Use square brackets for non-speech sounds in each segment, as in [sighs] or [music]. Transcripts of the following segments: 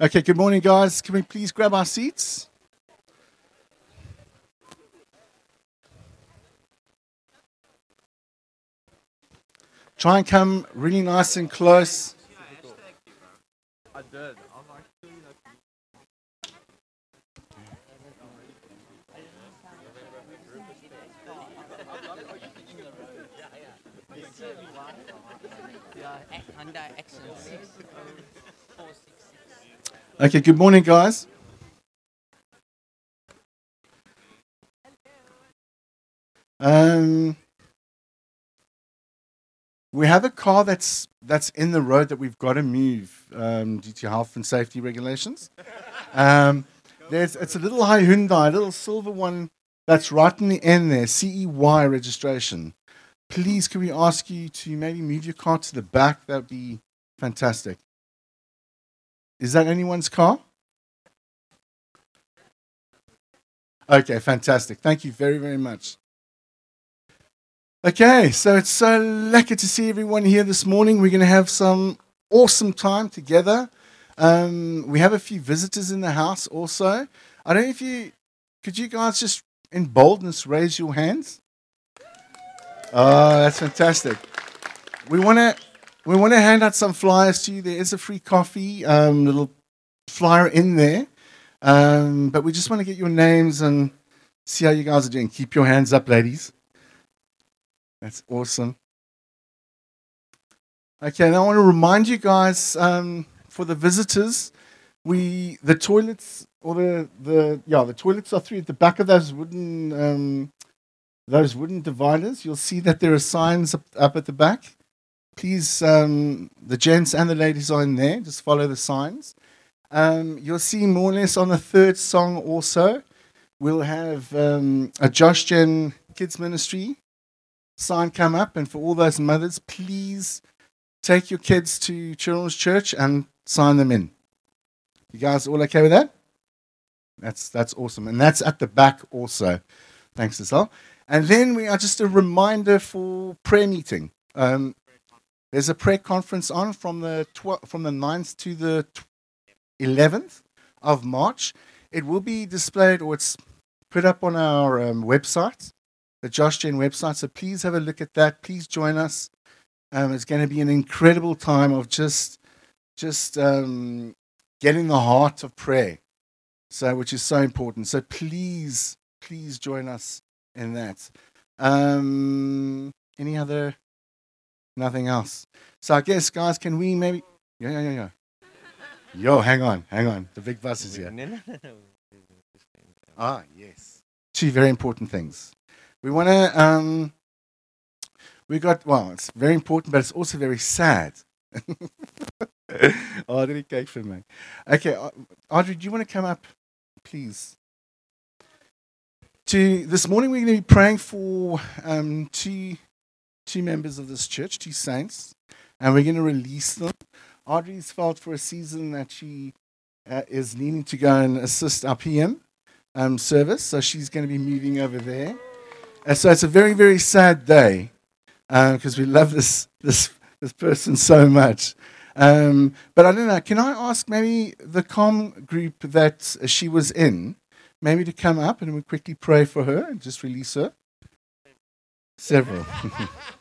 Okay, good morning, guys. Can we please grab our seats? Try and come really nice and close. I did. Okay, good morning, guys. Um, we have a car that's that's in the road that we've got to move um, due to health and safety regulations. Um, there's it's a little Hyundai, a little silver one that's right in the end there, CEY registration. Please, can we ask you to maybe move your car to the back? That would be fantastic. Is that anyone's car? Okay, fantastic. Thank you very, very much. Okay, so it's so lucky to see everyone here this morning. We're going to have some awesome time together. Um, we have a few visitors in the house also. I don't know if you could you guys just in boldness raise your hands. Oh, that's fantastic. We want to we want to hand out some flyers to you. There is a free coffee, um, little flyer in there. Um, but we just want to get your names and see how you guys are doing. Keep your hands up, ladies. That's awesome. Okay, now I want to remind you guys um, for the visitors, we the toilets or the the yeah the toilets are through at the back of those wooden um, those wooden dividers. You'll see that there are signs up, up at the back please, um, the gents and the ladies are in there. Just follow the signs. Um, you'll see more or less on the third song also. We'll have um, a Josh Gen Kids Ministry sign come up. And for all those mothers, please take your kids to Children's Church and sign them in. You guys all okay with that? That's, that's awesome. And that's at the back also. Thanks, Isel. And then we are just a reminder for prayer meeting. Um, there's a prayer conference on from the tw- from the 9th to the 11th of March. It will be displayed or it's put up on our um, website, the Josh Gen website. So please have a look at that. Please join us. Um, it's going to be an incredible time of just just um, getting the heart of prayer. So which is so important. So please, please join us in that. Um, any other nothing else. So I guess, guys, can we maybe? Yeah, yeah, yeah, yeah. Yo, hang on, hang on. The big bus is here. Ah, yes. Two very important things. We want to. Um, we got well. It's very important, but it's also very sad. [laughs] oh, did he cake for me? Okay, uh, Audrey, do you want to come up, please? To this morning, we're going to be praying for um, two two members of this church, two saints, and we're going to release them. Audrey's felt for a season that she uh, is needing to go and assist our PM um, service, so she's going to be moving over there. And so it's a very, very sad day because um, we love this, this, this person so much. Um, but I don't know, can I ask maybe the com group that she was in, maybe to come up and we quickly pray for her and just release her? Several. [laughs]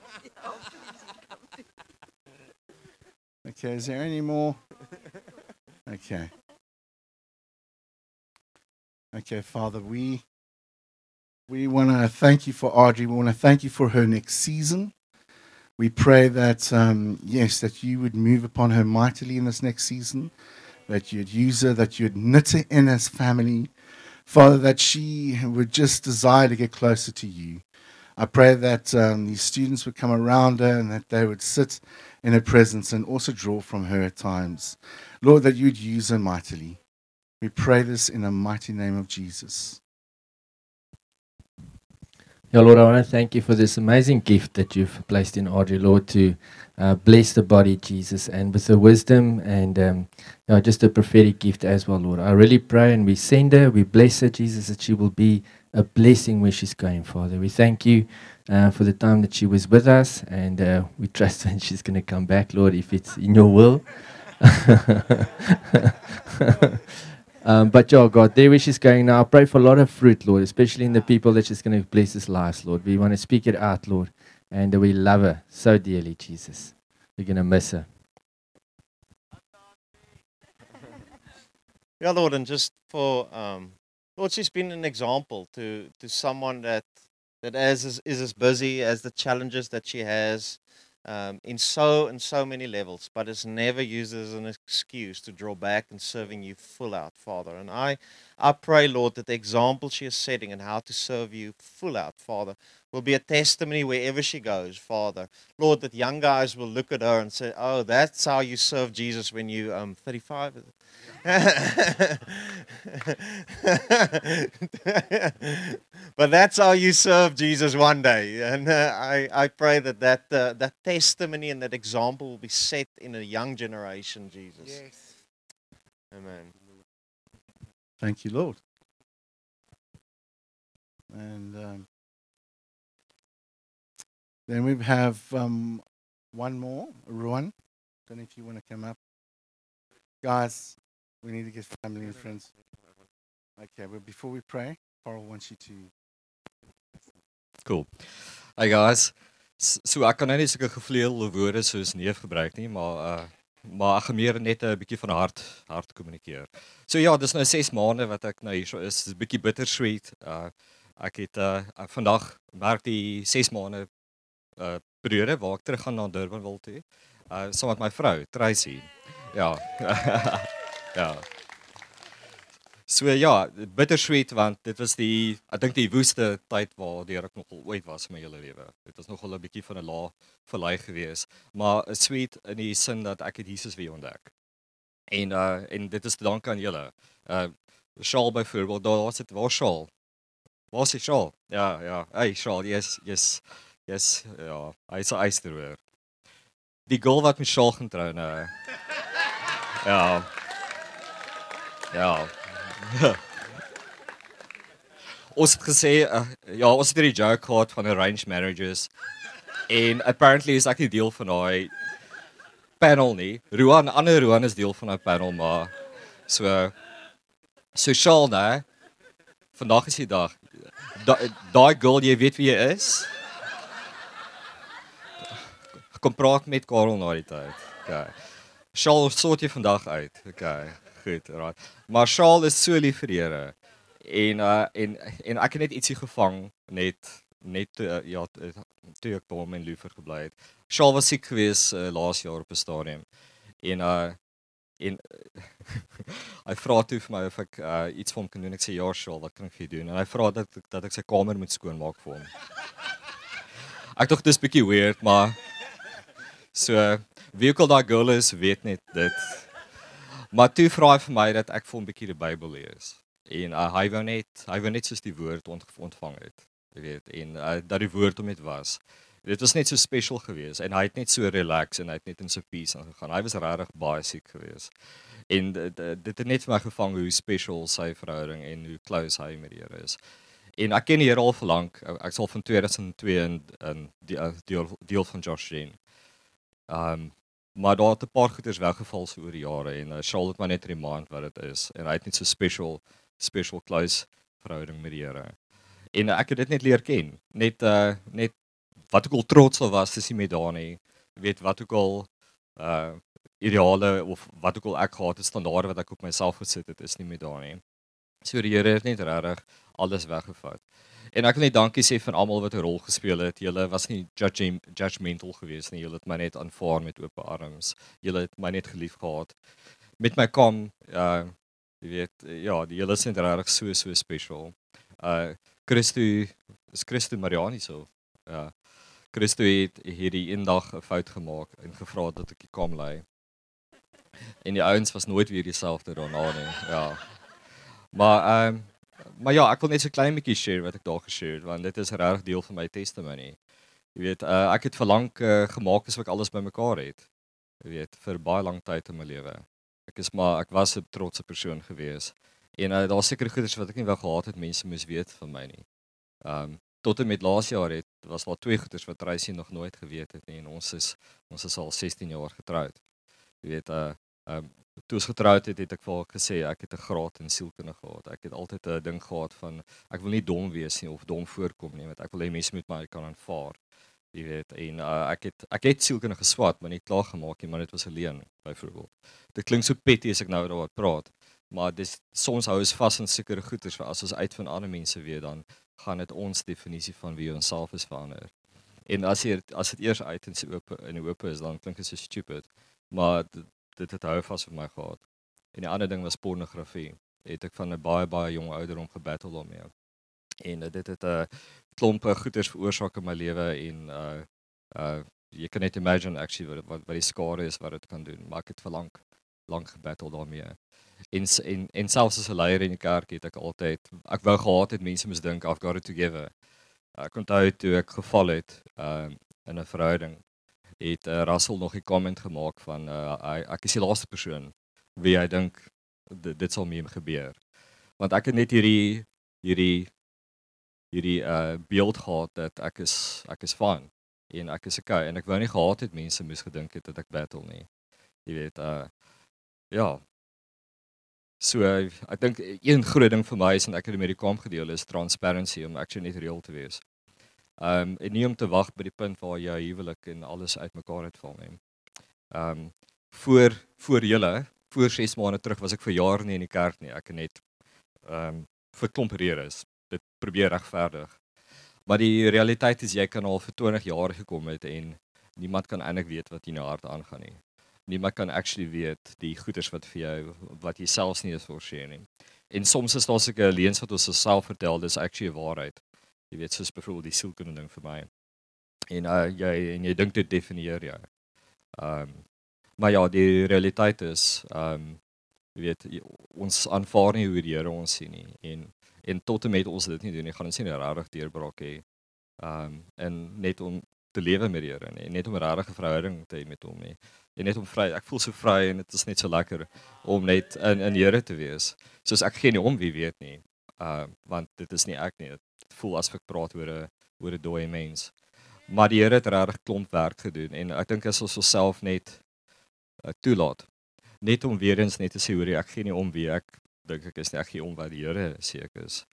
Okay, is there any more? Okay. Okay, Father, we we want to thank you for Audrey. We want to thank you for her next season. We pray that um, yes, that you would move upon her mightily in this next season, that you'd use her, that you'd knit her in as family, Father, that she would just desire to get closer to you. I pray that um, these students would come around her and that they would sit in her presence and also draw from her at times. Lord, that you'd use her mightily. We pray this in the mighty name of Jesus. Yeah, Lord, I want to thank you for this amazing gift that you've placed in Audrey, Lord, to uh, bless the body, Jesus, and with the wisdom and um, you know, just a prophetic gift as well, Lord. I really pray and we send her, we bless her, Jesus, that she will be a blessing where she's going, Father. We thank you uh, for the time that she was with us, and uh, we trust [laughs] that she's going to come back, Lord, if it's in your will. [laughs] um, but yeah, God, there where she's going now, I pray for a lot of fruit, Lord, especially in the people that she's going to bless this lives, Lord. We want to speak it out, Lord, and we love her so dearly, Jesus. We're going to miss her. Yeah, Lord, and just for um, Lord, she's been an example to to someone that that as is, is as busy as the challenges that she has um, in so and so many levels, but is never used as an excuse to draw back and serving you full out, Father. And I, I pray, Lord, that the example she is setting and how to serve you full out, Father, will be a testimony wherever she goes, Father. Lord, that young guys will look at her and say, "Oh, that's how you serve Jesus when you um 35." is [laughs] but that's how you serve Jesus one day, and uh, I I pray that that uh, that testimony and that example will be set in a young generation, Jesus. Yes. Amen. Thank you, Lord. And um, then we have um, one more, Ruan. Don't know if you want to come up. Guys, we need to get family and friends. Okay, but before we pray, Carl wants you to. Cool. Hey guys. So ek kan nou nie sulke gevleelde woorde soos neef gebruik nie, maar uh maar ek gaan meer net 'n bietjie van hart hart kommunikeer. So ja, dis nou 6 maande wat ek nou hier so is. Dis 'n bietjie bittersweet. Uh ek het uh ek vandag werk die 6 maande periode waar ek terug gaan na Durban wil toe. Uh saam met my vrou, Tracy. Ja. [laughs] ja. So ja, bittersweet want dit was die ek dink die woeste tyd waardeur ek nogal ooit was in my hele lewe. Dit was nogal 'n bietjie van 'n lae verlei gewees, maar sweet in die sin dat ek het Jesus weer ontdek. En uh en dit is te danke aan julle. Uh Shaal byvoorbeeld, daar was dit waar Shaal. Waar is die Shaal? Ja, ja. Hey Shaal, yes, yes. Yes, ja. Hy's 'n eisteroor. Die girl wat met Shaal gaan trou nou. Ja. Ja. [laughs] ons het gesê uh, ja, ons het hierdie joke gehad van arranged marriages. En apparently is ek nie deel van daai panel nie. Roan, ander Roan is deel van daai panel, maar so sosiaal nê. Vandag is die dag. Da- Daai girl, jy weet wie jy is? Kom praat met Karel na die tyd. Okay. Shaal sort jy vandag uit. Okay. Goed, right. Maar Shaal is so lief vir die Here. En uh en en ek het net ietsie gevang net net toe, uh, ja toe ek by hom in Lufer gebly het. Shaal was siek gewees uh, laas jaar op 'n stadium. En uh en [laughs] hy vra toe vir my of ek uh iets vir hom kan doen. Ek sê ja, Shaal, wat kan ek vir jou doen? En hy vra dat ek- dat ek sy kamer moet skoonmaak vir hom. Ek dink dis bietjie weird, maar so wie ook al daai girl is, weet net dit. Maar toe vra hy vir my dat ek vir hom 'n bietjie die Bybel lees. En uh, hy wou net hy wou net soos die woord ont, ontvang het. Jy weet, en uh, dat die woord hom net was. Dit was net so special geweest en hy het net so relax en hy het net in sy peace aangegaan. Hy was regtig baie siek geweest. En dit dit het net vir my gevang hoe special sy verhouding en hoe close hy met die Here is. En ek ken die Here al vir lank. Ek sal van 2002 in in die uh, deel deel van Josh Jane. Um maar daar het 'n paar goeders weggeval so oor die jare en uh, Shaul het my net remind wat dit is en hy het net so special special close verhouding met die Here. En uh, ek het dit net leer ken. Net uh net wat ek al trots op was, is nie meer daar nie. Jy weet wat ook al uh ideale of wat ook al ek gehad het standaarde wat ek op myself gesit het, is nie meer daar nie. So die Here het net regtig alles weggevat. En ek wil net dankie sê vir almal wat 'n rol gespeel het. Julle was nie judging judgmental geweest nie. Julle het my net aanvaar met oop arms. Julle het my net gelief gehad. Met my kom uh jy weet ja, die julle net regtig so so special. Uh Christo is Christo Mariani so. Ja. Christo het hierdie eendag 'n fout gemaak en gevra dat ek die kom lei. En die ouens was nooit weer dieselfde daarna nie. Ja. Maar ehm um, maar ja, ek wil net so klein bietjie share wat ek daar geshare het want dit is regtig deel van my testimony. Jy weet, uh, ek het verlang uh, gemaak asof ek alles bymekaar het. Jy weet, vir baie lank tyd in my lewe. Ek is maar ek was 'n trotse persoon gewees. En uh, daar was seker goeders wat ek nie wou gehad het mense moes weet van my nie. Ehm um, tot en met laas jaar het was daar twee goeders wat Tracy nog nooit geweet het nie en ons is ons is al 16 jaar getroud. Jy weet, uh um, toe ons getroud het, het ek vir haar gesê ek het 'n graad in sielkunde gehad. Ek het altyd 'n ding gehad van ek wil nie dom wees nie of dom voorkom nie, want ek wil hê mense moet my kan aanvaar. Jy weet, en uh, ek het ek het sielkunde geswat, maar nie klaar gemaak nie, maar dit was alleen byvoorbeeld. Dit klink so petty as ek nou daaroor praat, maar dis soms hou ons vas in sekere goeters vir as ons uit van ander mense weet dan gaan dit ons definisie van wie ons self is verander. En as jy as dit eers uit in se oop in die oop is, dan klink dit so stupid. Maar dit, dit het hou vas vir my gehad. En die ander ding was pornografie. Het ek van 'n baie baie jong ouderdom gebattle daarmee. En uh, dit het 'n uh, klomp goeters veroorsaak in my lewe en uh uh jy kan net imagine actually wat wat, wat die skade is wat dit kan doen. Maar ek het vir lank lank gebattle daarmee. En en en selfs as 'n leier in die kerk het ek altyd ek wou gehad het mense moes dink I've got it together. Ek onthou toe ek geval het uh in 'n verhouding het uh, Russell nog 'n comment gemaak van uh, hy, ek is die laaste persoon wie hy dink dit, sal mee gebeur. Want ek het net hierdie hierdie hierdie uh beeld gehad dat ek is ek is fine en ek is okay en ek wou nie gehad het mense moes gedink het dat ek battle nie. Jy weet uh ja. So ek dink een groot ding vir my is en ek het dit met die kamp gedeel is transparency om actually net real te wees. Ehm um, en nie om te wag by die punt waar jy huwelik en alles uitmekaar uitval nie. Ehm um, voor voor julle, voor 6 maande terug was ek vir jare nie in die kerk nie. Ek het net ehm um, vir klompereer is. Dit probeer regverdig. Maar die realiteit is jy kan al vir 20 jaar gekom het en niemand kan eintlik weet wat in jou hart aangaan nie. Niemand kan actually weet die goeders wat vir jou wat jy selfs nie eens voorsien nie. En soms is daar seker 'n leens wat ons self vertel, dis actually waarheid. Jy weet soos byvoorbeeld die sielkunde ding vir my. En uh jy en jy dink dit definieer jou. Ehm um, maar ja, die realiteit is ehm um, jy weet jy, ons aanvaar nie hoe die Here ons sien nie en en tot en met ons dit nie doen nie, gaan ons nie regtig deurbraak hê. Ehm um, en net om te lewe met die Here nie, net om 'n regte verhouding te hê met hom nie. En net om vry, ek voel so vry en dit is net so lekker om net in in die Here te wees. Soos ek geen om wie weet nie. Ehm uh, want dit is nie ek nie. Dit voel asof ek praat oor 'n oor 'n dooie mens. Maar die Here het regtig klomp werk gedoen en ek dink as ons osself net uh, toelaat net om weer eens net te sê hoor ek gee nie om wie ek dink ek is nie ek gee om wat die Here sê ek is.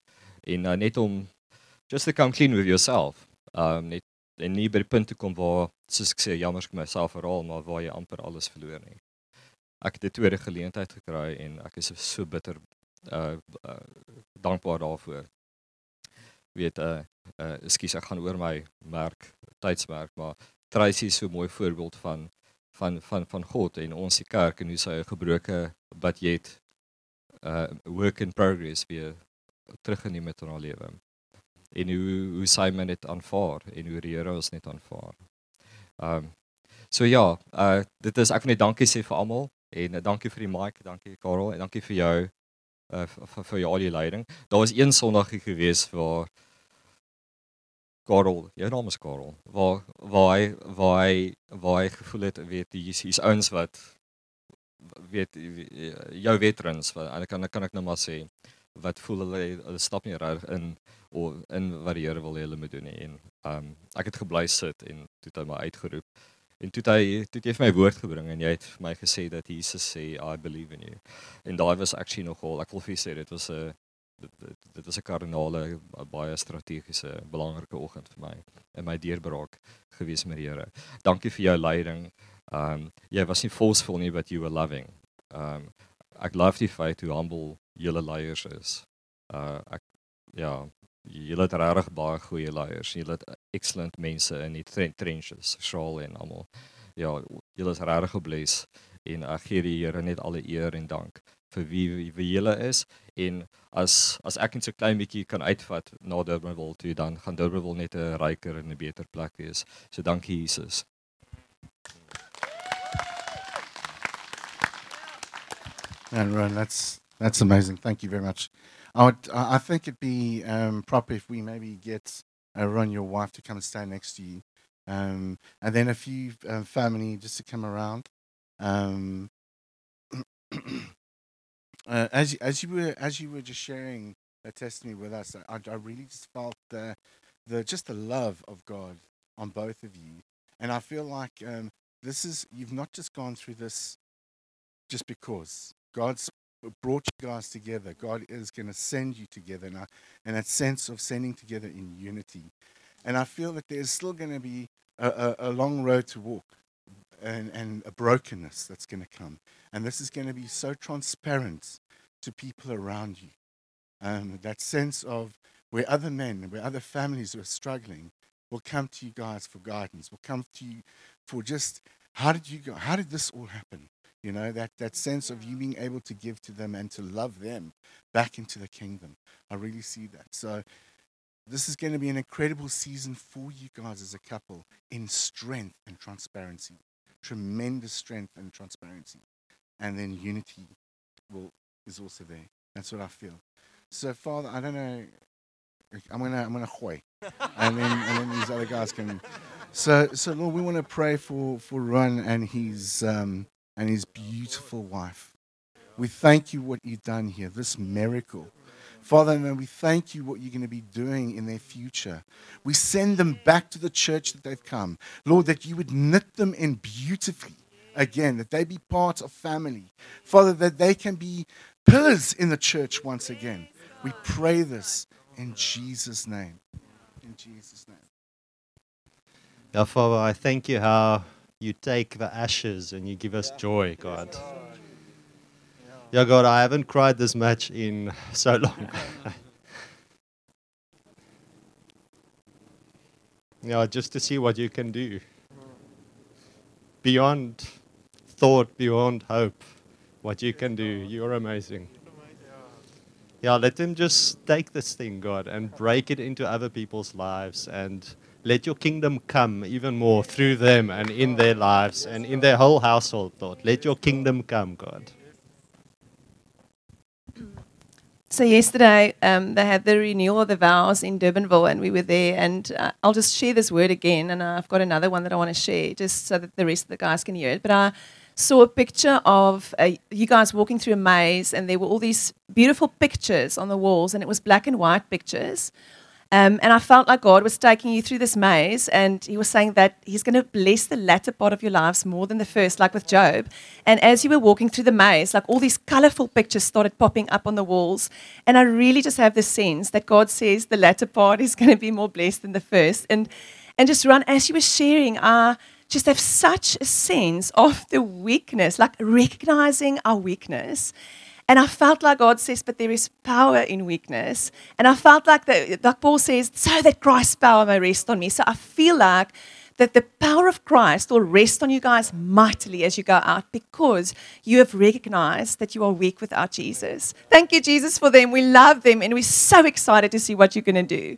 En uh, net om just to come clean with yourself. Um net en nie by die punt te kom waar soos ek sê jammer ek myself verhaal maar waar jy amper alles verloor nie. Ek het 'n tweede geleentheid gekry en ek is so bitter uh, uh dankbaar daarvoor weet 'n uh, uh ekskuus ek gaan oor my merk tydsmerk maar Tracy is so mooi voorbeeld van van van van God en ons die kerk en hoe sy 'n gebroke budget uh work in progress weer teruggeneem het in haar lewe. En hoe hoe sy men dit aanvaar en hoe Here ons net aanvaar. Um so ja, uh dit is ek wil net dankie sê vir almal en uh, dankie vir die mic, dankie Karel en dankie vir jou uh vir, jou al die leiding. Daar was een Sondagie gewees waar Karel, jou naam is Karel. Waar waar hy waar hy waar hy gevoel het weet hier's hier's ouens wat weet jou veterans wat en kan kan ek nou maar sê wat voel hulle hulle stap nie reg in of in wat die Here wil hê hulle moet doen nie en um ek het gebly sit en toe het hy my uitgeroep en toe het hy toe het hy vir my woord gebring en jy het vir my gesê dat Jesus sê I believe in you en daai was actually nogal ek wil vir sê dit was 'n dit, dit was 'n kardinale baie strategiese belangrike oggend vir my in my deurbraak gewees met die Here. Dankie vir jou leiding. Um jy was nie forceful nie but you were loving. Um ek love die feit hoe humble julle leiers is. Uh ek ja, julle het regtig baie goeie leiers. Julle het excellent mense in die trenches, Shaul en almal. Ja, julle is regtig gebless en ek gee die Here net alle eer en dank vir wie wie, wie julle is en as as ek net so klein bietjie kan uitvat na Durbanville toe dan gaan Durbanville net 'n ryker en 'n beter plek wees. So dankie Jesus. And Ron, that's that's amazing. Thank you very much. I would, I think it'd be um, proper if we maybe get uh, Ron, your wife, to come and stay next to you, um, and then a few uh, family just to come around. Um, [clears throat] uh, as as you were as you were just sharing a testimony with us, I, I really just felt the the just the love of God on both of you, and I feel like um, this is you've not just gone through this just because. God's brought you guys together. God is going to send you together now, and that sense of sending together in unity. And I feel that there's still going to be a, a, a long road to walk and, and a brokenness that's going to come. And this is going to be so transparent to people around you. Um, that sense of where other men, where other families are struggling, will come to you guys for guidance, will come to you for just how did you go, how did this all happen? You know, that, that sense of you being able to give to them and to love them back into the kingdom. I really see that. So this is going to be an incredible season for you guys as a couple in strength and transparency. Tremendous strength and transparency. And then unity will is also there. That's what I feel. So Father, I don't know I'm gonna I'm gonna hoy. and then and then these other guys can so so Lord we want to pray for for Ron and his um and his beautiful wife. We thank you what you've done here, this miracle. Father, and then we thank you what you're going to be doing in their future. We send them back to the church that they've come. Lord, that you would knit them in beautifully again, that they be part of family. Father, that they can be pillars in the church once again. We pray this in Jesus' name. In Jesus' name. Yeah, Father, I thank you how you take the ashes and you give us joy, God. Yeah, God, I haven't cried this much in [laughs] so long. [laughs] yeah, just to see what you can do. Beyond thought, beyond hope, what you can do. You're amazing. Yeah, let them just take this thing, God, and break it into other people's lives and let your kingdom come even more through them and in their lives and in their whole household, Lord. Let your kingdom come, God. So yesterday um, they had the renewal of the vows in Durbanville, and we were there. And uh, I'll just share this word again, and I've got another one that I want to share, just so that the rest of the guys can hear it. But I saw a picture of uh, you guys walking through a maze, and there were all these beautiful pictures on the walls, and it was black and white pictures um, and I felt like God was taking you through this maze, and He was saying that He's going to bless the latter part of your lives more than the first, like with Job. And as you were walking through the maze, like all these colorful pictures started popping up on the walls. And I really just have the sense that God says the latter part is going to be more blessed than the first. And, and just run, as you were sharing, I just have such a sense of the weakness, like recognizing our weakness and I felt like oh, God says, but there is power in weakness. And I felt like, the, like Paul says, so that Christ's power may rest on me. So I feel like that the power of Christ will rest on you guys mightily as you go out because you have recognized that you are weak without Jesus. Thank you, Jesus, for them. We love them and we're so excited to see what you're going to do.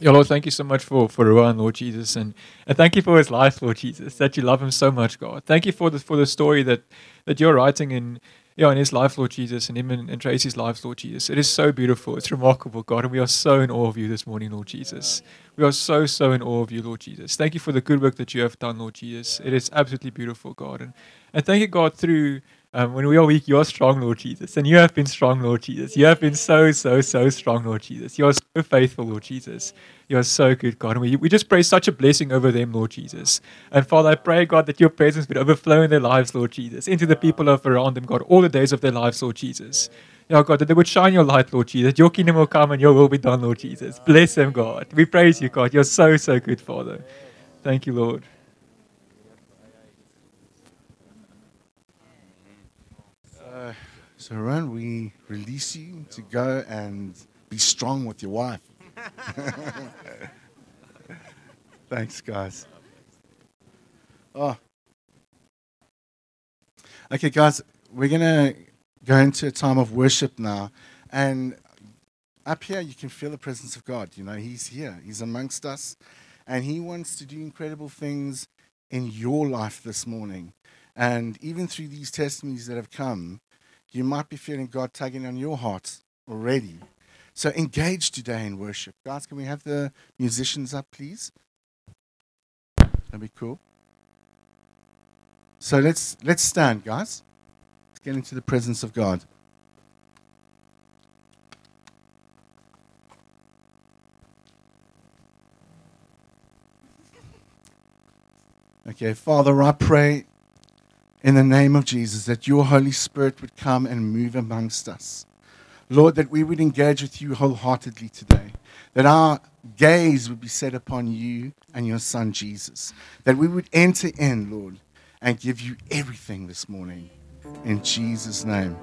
Yeah, Lord, thank you so much for, for Ruan, Lord Jesus, and, and thank you for his life, Lord Jesus, that you love him so much, God. Thank you for the for the story that, that you're writing in in his life, Lord Jesus, and him and, and Tracy's life, Lord Jesus. It is so beautiful. It's remarkable, God, and we are so in awe of you this morning, Lord Jesus. We are so, so in awe of you, Lord Jesus. Thank you for the good work that you have done, Lord Jesus. It is absolutely beautiful, God. And, and thank you, God, through um, when we are weak, you are strong, Lord Jesus. And you have been strong, Lord Jesus. You have been so, so, so strong, Lord Jesus. You are so faithful, Lord Jesus. You are so good, God. And we, we just pray such a blessing over them, Lord Jesus. And Father, I pray, God, that your presence would overflow in their lives, Lord Jesus, into the people of around them, God, all the days of their lives, Lord Jesus. Yeah, God, that they would shine your light, Lord Jesus. Your kingdom will come and your will be done, Lord Jesus. Bless them, God. We praise you, God. You're so, so good, Father. Thank you, Lord. So, Ron, we release you to go and be strong with your wife. [laughs] Thanks, guys. Oh. Okay, guys, we're going to go into a time of worship now. And up here, you can feel the presence of God. You know, He's here, He's amongst us, and He wants to do incredible things in your life this morning. And even through these testimonies that have come, you might be feeling God tugging on your heart already. So engage today in worship. Guys, can we have the musicians up, please? That'd be cool. So let's let's stand, guys. Let's get into the presence of God. Okay, Father, I pray in the name of Jesus, that your Holy Spirit would come and move amongst us. Lord, that we would engage with you wholeheartedly today, that our gaze would be set upon you and your Son Jesus, that we would enter in, Lord, and give you everything this morning. In Jesus' name.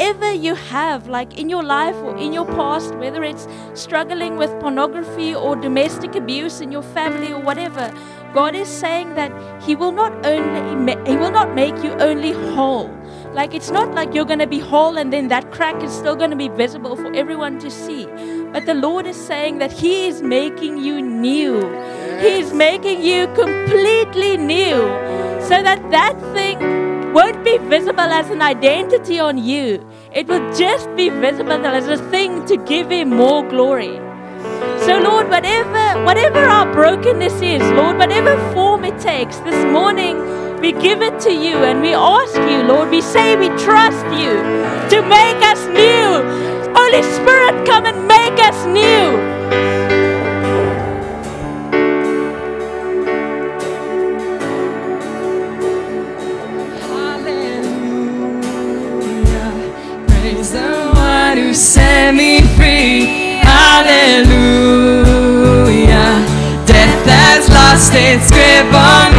Whatever you have, like in your life or in your past, whether it's struggling with pornography or domestic abuse in your family or whatever, God is saying that He will not only He will not make you only whole. Like it's not like you're going to be whole and then that crack is still going to be visible for everyone to see. But the Lord is saying that He is making you new. He is making you completely new, so that that thing won't be visible as an identity on you. It will just be visible as a thing to give Him more glory. So Lord, whatever whatever our brokenness is, Lord, whatever form it takes, this morning we give it to you and we ask you, Lord, we say we trust you to make us new. Holy Spirit, come and make us new. Hallelujah. Death has lost its grip on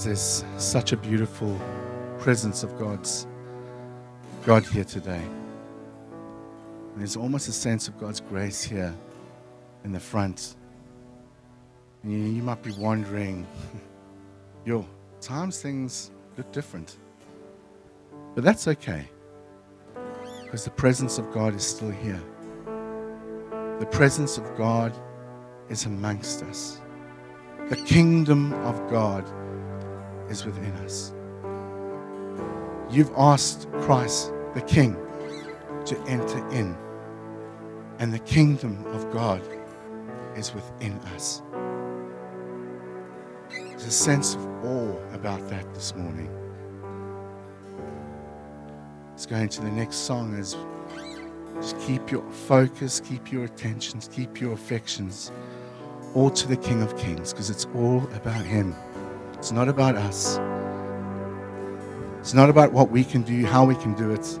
Guys, there's such a beautiful presence of God's God here today. There's almost a sense of God's grace here in the front. And you, you might be wondering, [laughs] yo, times things look different. But that's okay. Because the presence of God is still here. The presence of God is amongst us. The kingdom of God is within us. You've asked Christ, the King, to enter in, and the kingdom of God is within us. There's a sense of awe about that this morning. Let's go into the next song as just keep your focus, keep your attentions, keep your affections all to the King of Kings because it's all about Him. It's not about us. It's not about what we can do, how we can do it.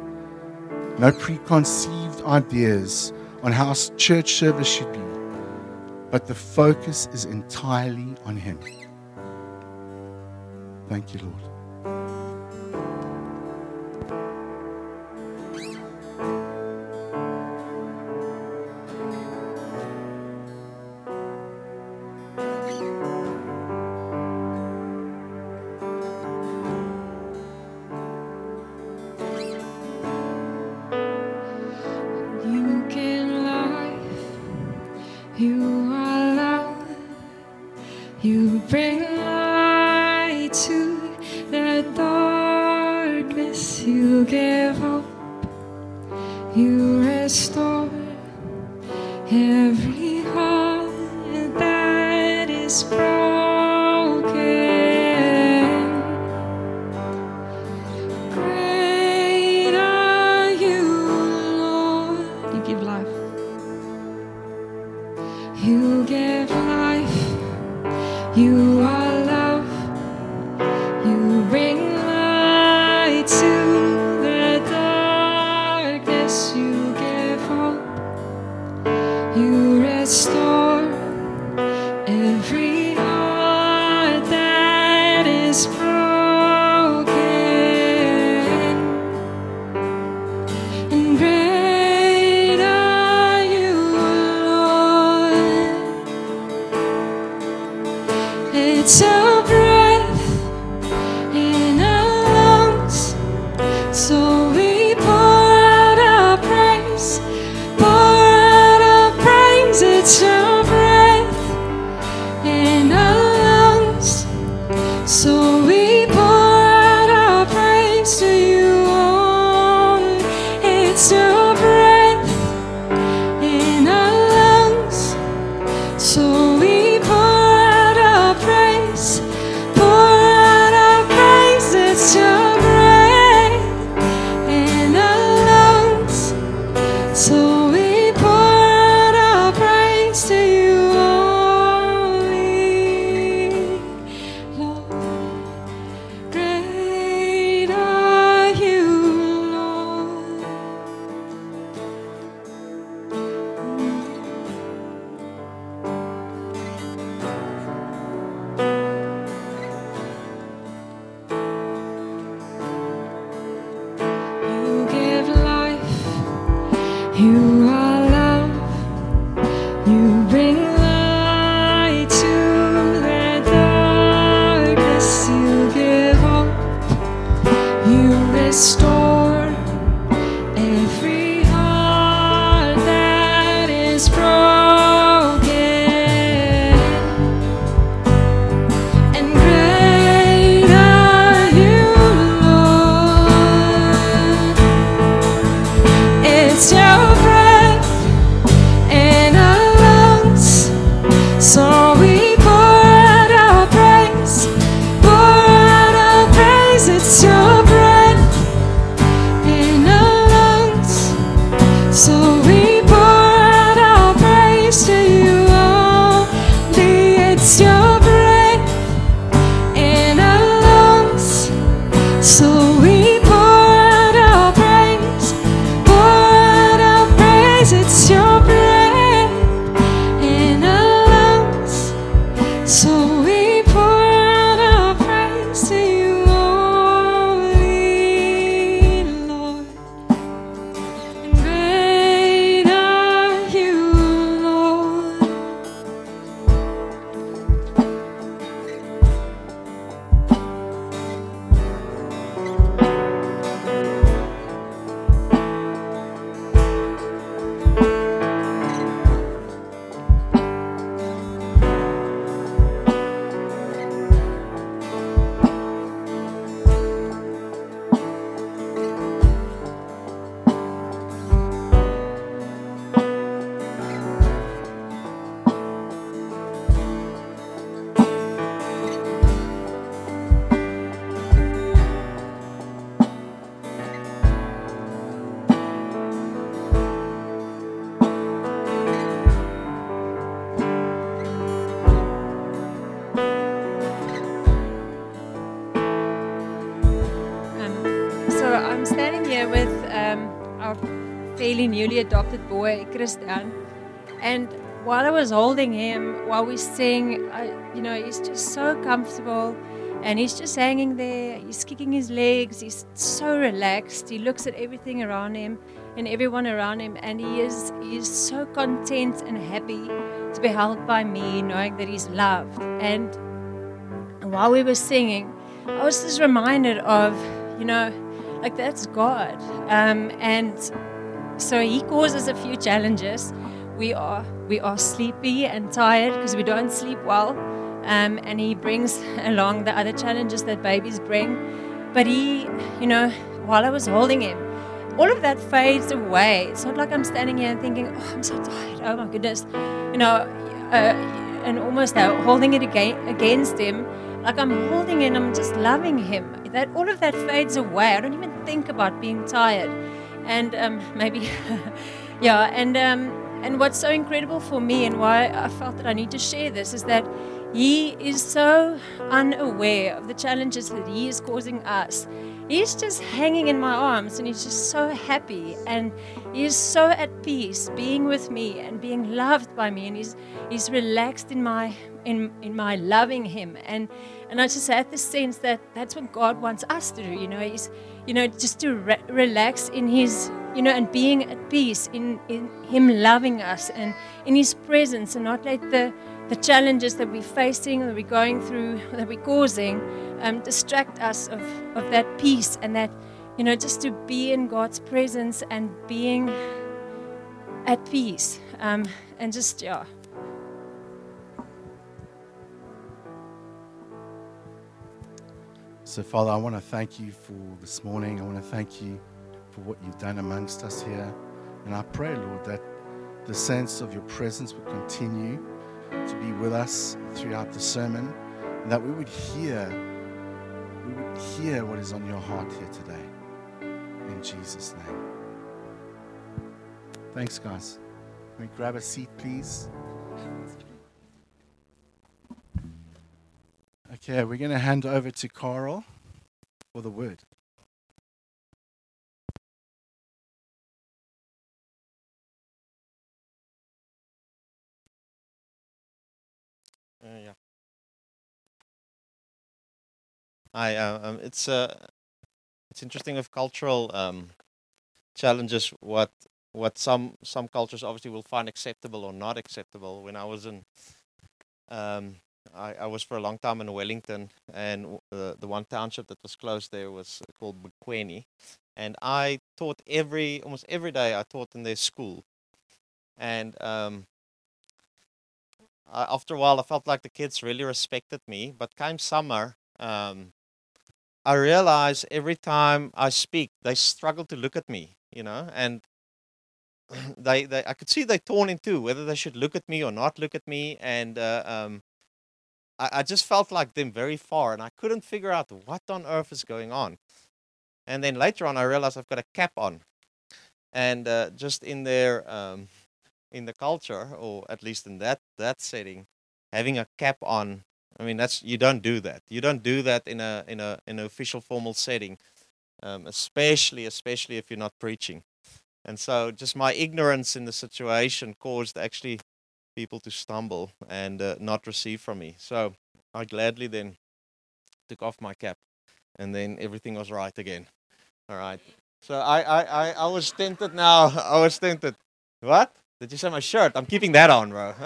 No preconceived ideas on how church service should be. But the focus is entirely on Him. Thank you, Lord. You are love, you bring light to the darkness, you give hope, you restore every we sing, I, you know, he's just so comfortable. And he's just hanging there. He's kicking his legs. He's so relaxed. He looks at everything around him and everyone around him, and he is he is so content and happy to be held by me, knowing that he's loved. And while we were singing, I was just reminded of, you know, like that's God. Um, and so He causes a few challenges. We are we are sleepy and tired because we don't sleep well, um, and He brings [laughs] along the other challenges that babies bring. But He, you know, while I was holding Him, all of that fades away. It's not like I'm standing here and thinking, "Oh, I'm so tired. Oh my goodness," you know, uh, and almost uh, holding it again against Him like I'm holding and I'm just loving him. That all of that fades away. I don't even think about being tired, and um, maybe, [laughs] yeah. And um, and what's so incredible for me and why I felt that I need to share this is that he is so unaware of the challenges that he is causing us. He's just hanging in my arms and he's just so happy and he is so at peace being with me and being loved by me and he's he's relaxed in my in in my loving him and and I just had this sense that that's what God wants us to do you know he's you know just to re- relax in his you know and being at peace in in him loving us and in his presence and not let the the challenges that we're facing that we're going through that we're causing um, distract us of of that peace and that you know just to be in God's presence and being at peace um, and just yeah So, Father, I want to thank you for this morning. I want to thank you for what you've done amongst us here. And I pray, Lord, that the sense of your presence would continue to be with us throughout the sermon, and that we would hear, we would hear what is on your heart here today. In Jesus' name. Thanks, guys. Can we grab a seat, please? Okay, we're going to hand over to Carel for the word. Uh, yeah. Hi. Uh, um, it's uh, it's interesting with cultural um, challenges. What what some some cultures obviously will find acceptable or not acceptable. When I was in, um, I, I was for a long time in Wellington, and the the one township that was close there was called Mbekweni, and I taught every almost every day. I taught in their school, and um, I, after a while, I felt like the kids really respected me. But came summer, um, I realized every time I speak, they struggle to look at me, you know, and [clears throat] they, they I could see they torn in two, whether they should look at me or not look at me, and uh, um, I, I just felt like them very far, and I couldn't figure out what on earth is going on. And then later on, I realized I've got a cap on, and uh, just in their um, in the culture, or at least in that that setting, having a cap on. I mean, that's you don't do that. You don't do that in a in a in an official formal setting, um, especially especially if you're not preaching. And so, just my ignorance in the situation caused actually people to stumble and uh, not receive from me. So I gladly then took off my cap, and then everything was right again. All right. So I I I, I was tempted now. [laughs] I was tempted. What? Did you say my shirt? I'm keeping that on, bro. [laughs]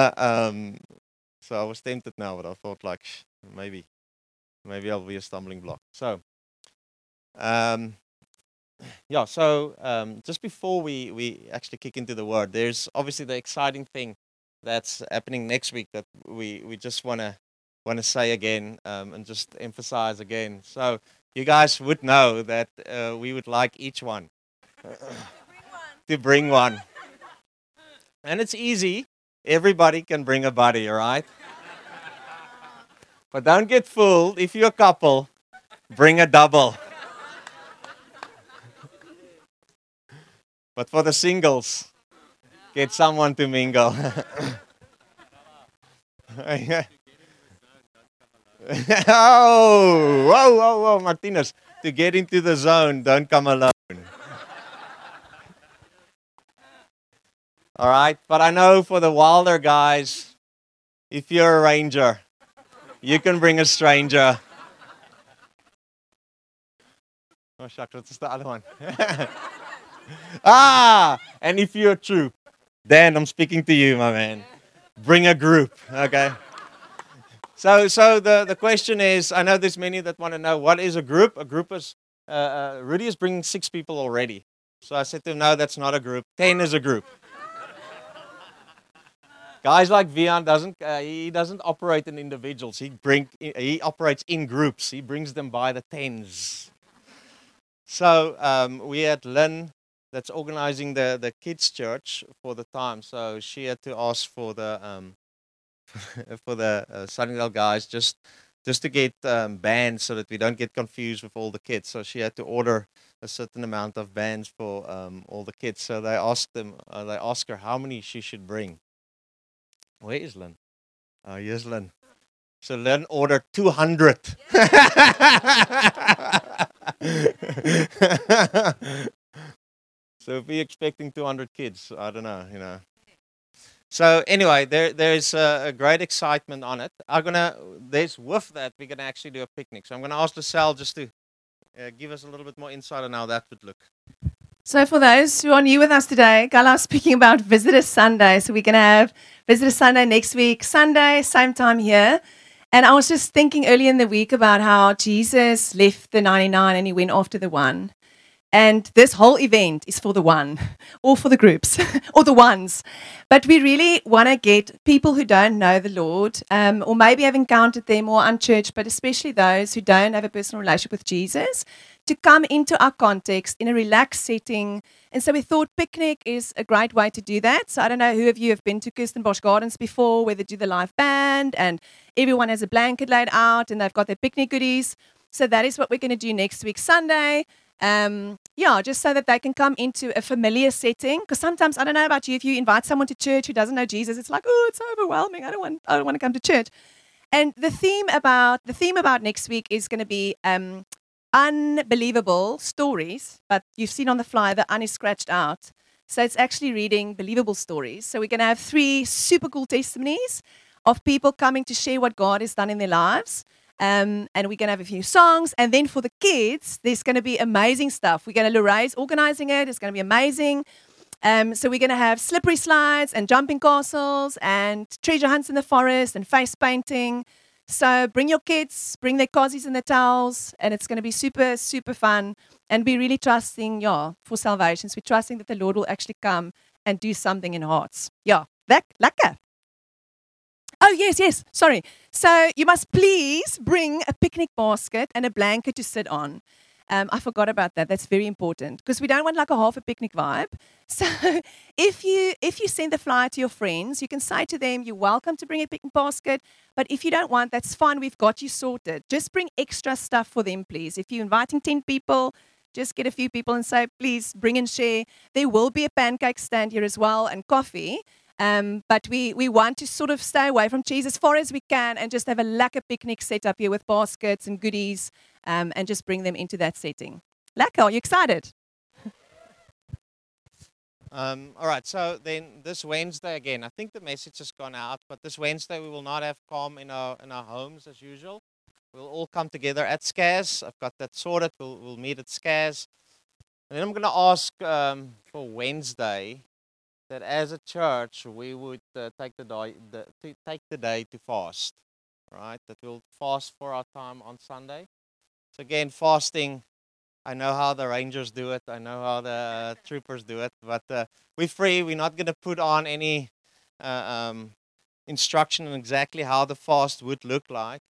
uh, um, so I was tempted now, but I thought like "Sh, maybe, maybe I'll be a stumbling block. So, um, yeah. So um, just before we we actually kick into the word, there's obviously the exciting thing that's happening next week that we we just want to want to say again um, and just emphasize again. So you guys would know that uh, we would like each one to bring one. And it's easy. Everybody can bring a buddy, all right? But don't get fooled. If you're a couple, bring a double. But for the singles, get someone to mingle. [laughs] oh, whoa, whoa, whoa, Martinez. to get into the zone, don't come alone. All right, but I know for the wilder guys, if you're a ranger, you can bring a stranger. Oh, shucks, what's the other one? [laughs] [laughs] ah, and if you're troop, Dan, I'm speaking to you, my man. Bring a group, okay? So, so the, the question is I know there's many that want to know what is a group? A group is, uh, uh, Rudy is bringing six people already. So I said to him, no, that's not a group. Ten is a group. Guys like Vian doesn't uh, he doesn't operate in individuals. He bring he operates in groups. He brings them by the tens. So um, we had Lynn that's organizing the the kids church for the time. So she had to ask for the um, [laughs] for the uh, Sunnydale guys just just to get um, bands so that we don't get confused with all the kids. So she had to order a certain amount of bands for um, all the kids. So they asked them, uh, they asked her how many she should bring. Where is Lynn? Oh, here's Lynn. So Lynn ordered 200. [laughs] [laughs] so if we're expecting 200 kids, I don't know, you know. So anyway, there there's a, a great excitement on it. I'm gonna there's with that we're gonna actually do a picnic. So I'm gonna ask Lucelle just to uh, give us a little bit more insight on how that would look. So, for those who are new with us today, Carel's speaking about Visitor Sunday. So, we're going to have Visitor Sunday next week, Sunday, same time here. And I was just thinking earlier in the week about how Jesus left the 99 and he went after the one. And this whole event is for the one, [laughs] or for the groups, [laughs] or the ones. But we really want to get people who don't know the Lord, um, or maybe have encountered them or unchurched, but especially those who don't have a personal relationship with Jesus, to come into our context in a relaxed setting. And so we thought picnic is a great way to do that. So I don't know who of you have been to Kirstenbosch Gardens before, where they do the live band and everyone has a blanket laid out and they've got their picnic goodies. So that is what we're going to do next week, Sunday. Um, yeah, just so that they can come into a familiar setting. Because sometimes I don't know about you, if you invite someone to church who doesn't know Jesus, it's like, oh, it's overwhelming. I don't want, I don't want to come to church. And the theme about the theme about next week is going to be um, unbelievable stories, but you've seen on the fly the un is scratched out. So it's actually reading believable stories. So we're going to have three super cool testimonies of people coming to share what God has done in their lives. Um, and we're going to have a few songs. And then for the kids, there's going to be amazing stuff. We're going to, Lorraine's organizing it. It's going to be amazing. Um, so we're going to have slippery slides and jumping castles and treasure hunts in the forest and face painting. So bring your kids, bring their cozies and their towels, and it's going to be super, super fun. And we're really trusting, yeah, for salvations. We're trusting that the Lord will actually come and do something in hearts. Yeah, lekker. Oh, yes, yes. Sorry. So you must please bring a picnic basket and a blanket to sit on. Um, I forgot about that. That's very important because we don't want like a half a picnic vibe. [laughs] So if you if you send the flyer to your friends, you can say to them, "You're welcome to bring a picnic basket." But if you don't want, that's fine. We've got you sorted. Just bring extra stuff for them, please. If you're inviting ten people, just get a few people and say, "Please bring and share." There will be a pancake stand here as well and coffee. Um, but we, we want to sort of stay away from cheese as far as we can and just have a lekker picnic set up here with baskets and goodies um, and just bring them into that setting. Lekker, are you excited? Um, all right, so then this Wednesday again, I think the message has gone out, but this Wednesday we will not have calm in our in our homes as usual. We'll all come together at SCAS. I've got that sorted. We'll, we'll meet at SCAS. And then I'm going to ask um, for Wednesday that as a church we would uh, take the day the, to take the day to fast, right? That we'll fast for our time on Sunday. So again, fasting. I know how the Rangers do it. I know how the uh, troopers do it. But uh, we're free. We're not going to put on any uh, um, instruction on exactly how the fast would look like.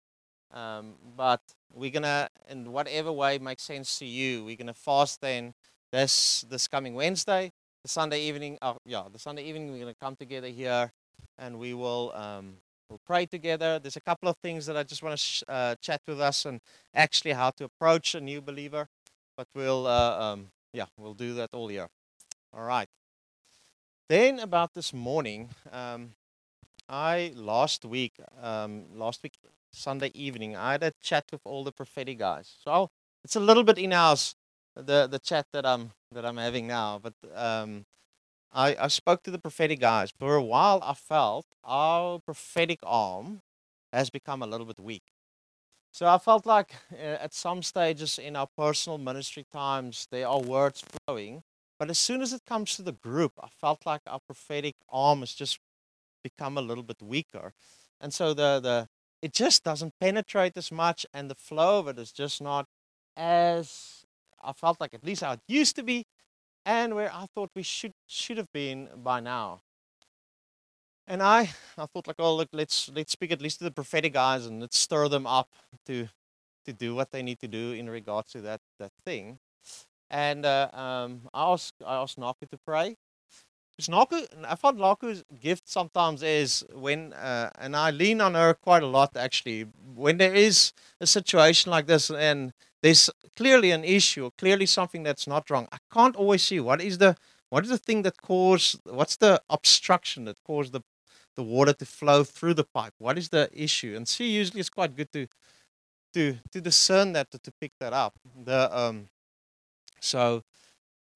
Um, but we're gonna, in whatever way makes sense to you, we're gonna fast then this this coming Wednesday the Sunday evening, uh, yeah, the Sunday evening, we're going to come together here and we will um, we'll pray together. There's a couple of things that I just want to sh- uh, chat with us and actually how to approach a new believer. But we'll, uh, um, yeah, we'll do that all year. All right. Then about this morning, um, I last week, um, last week Sunday evening, I had a chat with all the prophetic guys. So it's a little bit in house the the chat that I'm that I'm having now, but um, I I spoke to the prophetic guys. For a while, I felt our prophetic arm has become a little bit weak. So I felt like at some stages in our personal ministry times there are words flowing, but as soon as it comes to the group, I felt like our prophetic arm has just become a little bit weaker, and so the the it just doesn't penetrate as much, and the flow of it is just not as I felt like at least how it used to be, and where I thought we should should have been by now. And I, I thought like, oh look, let's let's speak at least to the prophetic guys and let's stir them up to to do what they need to do in regards to that that thing. And uh, um, I asked I asked Naku to pray. Because Naku, I found Naku's gift sometimes is when, uh, and I lean on her quite a lot actually, when there is a situation like this and there's clearly an issue, clearly something that's not wrong. I can't always see what is the what is the thing that caused what's the obstruction that caused the the water to flow through the pipe? What is the issue? And she usually is quite good to to to discern that to, to pick that up. The um so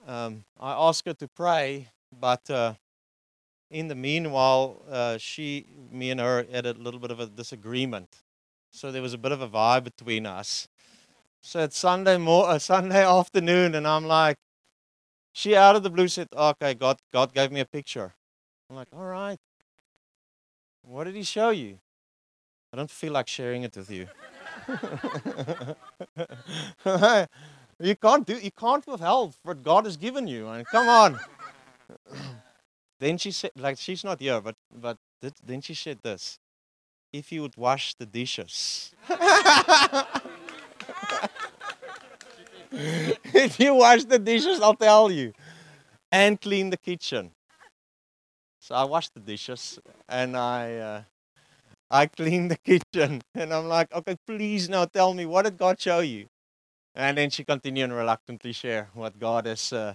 um I asked her to pray, but uh in the meanwhile, uh, she, me and her had a little bit of a disagreement. So there was a bit of a vibe between us. So it's Sunday more, uh, Sunday [laughs] afternoon, and I'm like, she out of the blue said, "Okay, God, God gave me a picture." I'm like, "All right, what did He show you?" I don't feel like sharing it with you. [laughs] you can't do, you can't withhold what God has given you. I mean, come on. [clears throat] then she said, like she's not here, but but th- then she said this: "If you would wash the dishes." [laughs] [laughs] if you wash the dishes, I'll tell you. And clean the kitchen. So I washed the dishes and I uh, I cleaned the [laughs] kitchen. And I'm like, okay, please now tell me, what did God show you? And then she continued reluctantly share what God has uh,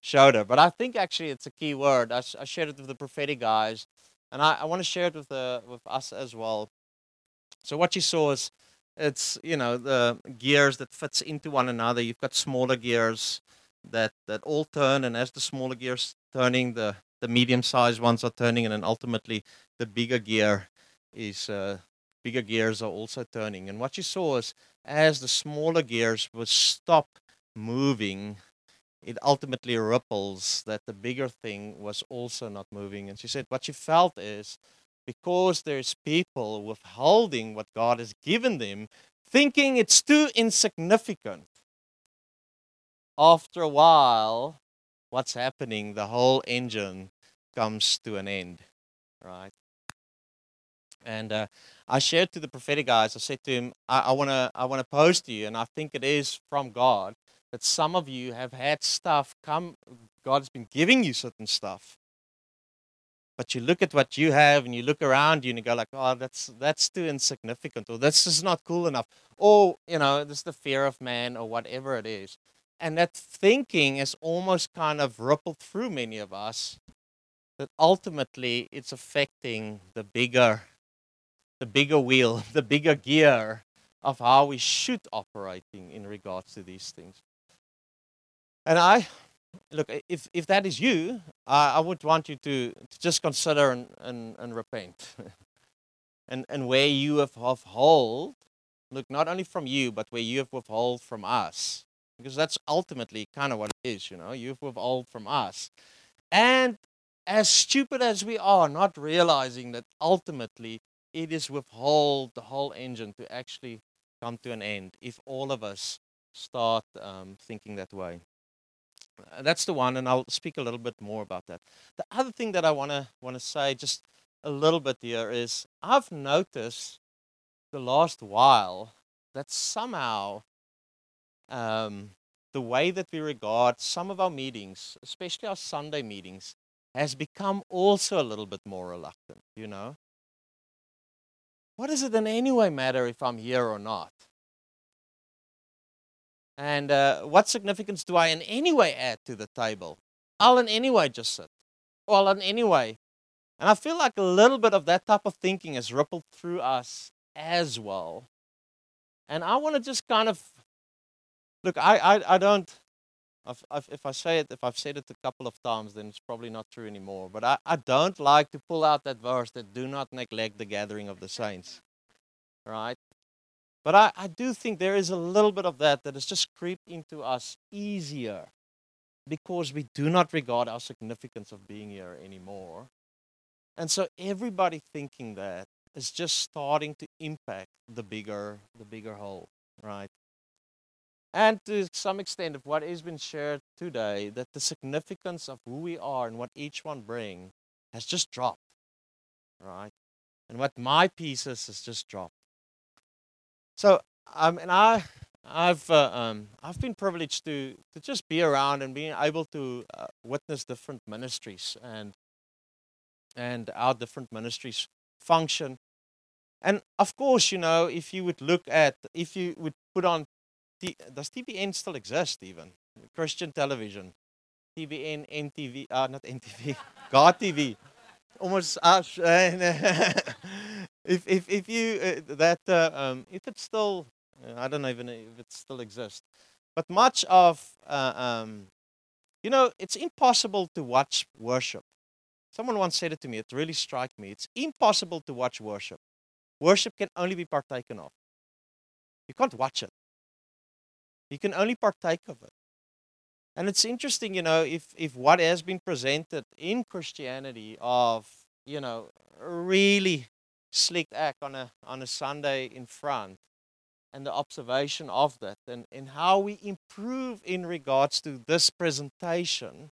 showed her. But I think actually it's a key word. I shared it with the prophetic guys, and I, I want to share it with the with us as well. So what you saw is it's you know the gears that fits into one another. You've got smaller gears that that all turn, and as the smaller gears turning, the the medium sized ones are turning, and then ultimately the bigger gear is uh, bigger gears are also turning. And what you saw is as the smaller gears would stop moving, it ultimately ripples that the bigger thing was also not moving. And she said, what she felt is because there's people withholding what God has given them, thinking it's too insignificant. After a while, what's happening? The whole engine comes to an end, right? And uh, I shared to the prophetic guys. I said to him, "I, I wanna, I wanna pose to you, and I think it is from God that some of you have had stuff come. God has been giving you certain stuff, but you look at what you have, and you look around you, and you go like, "Oh, that's that's too insignificant," or "This is not cool enough," or you know, this is the fear of man, or whatever it is. And that thinking is almost kind of rippled through many of us. That ultimately it's affecting the bigger the bigger wheel, [laughs] the bigger gear of how we should operating in regards to these things. And I look if if that is you, I, I would want you to, to just consider and, and, and repent. [laughs] and and where you have withheld, look not only from you, but where you have withheld from us. Because that's ultimately kind of what it is, you know, you've withheld from us. And as stupid as we are, not realizing that ultimately it is withhold the whole engine to actually come to an end if all of us start um, thinking that way. That's the one, and I'll speak a little bit more about that. The other thing that I want to want to say just a little bit here is I've noticed the last while that somehow um, the way that we regard some of our meetings, especially our Sunday meetings, has become also a little bit more reluctant. You know, what does it in any way matter if I'm here or not? And uh, what significance do I in any way add to the table? I'll in any way just sit. Or I'll in any way. And I feel like a little bit of that type of thinking has rippled through us as well. And I want to just kind of look, I, I, I don't. I've, I've, if I say it, if I've said it a couple of times, then it's probably not true anymore. But I, I don't like to pull out that verse that do not neglect the gathering of the saints. Right? But I, I do think there is a little bit of that that has just creeped into us easier because we do not regard our significance of being here anymore. And so everybody thinking that is just starting to impact the bigger the bigger whole, right? And to some extent of what has been shared today, that the significance of who we are and what each one bring has just dropped. Right? And what my pieces has just dropped. So um and I I've uh, um I've been privileged to to just be around and being able to uh, witness different ministries and and our different ministries function. And of course, you know, if you would look at, if you would put on, T, does TBN still exist even? Christian television, TBN, NTV, uh, not NTV, [laughs] God TV, almost. Uh, [laughs] [laughs] if if if you uh, that uh, um, if it's still, uh, I don't even know if it still exists, but much of, uh, um, you know, it's impossible to watch worship Someone once said it to me, it really struck me. It's impossible to watch worship. Worship can only be partaken of. You can't watch it. You can only partake of it. And it's interesting, you know, if, if what has been presented in Christianity of, you know, really slick act on a on a Sunday in front and the observation of that and, and how we improve in regards to this presentation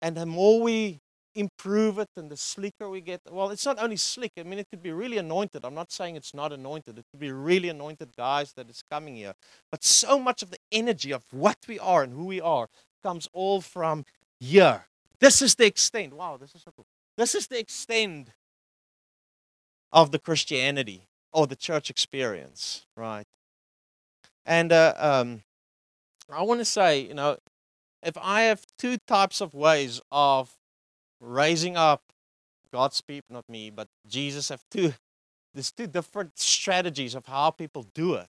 and the more we improve it and the slicker we get. Well, it's not only slick, I mean, it could be really anointed. I'm not saying it's not anointed, it could be really anointed guys that is coming here. But so much of the energy of what we are and who we are comes all from here. This is the extent. Wow, this is so cool. This is the extent of the Christianity or the church experience, right? And uh, um, I want to say, you know, if I have two types of ways of raising up God's people, not me, but Jesus have two there's two different strategies of how people do it.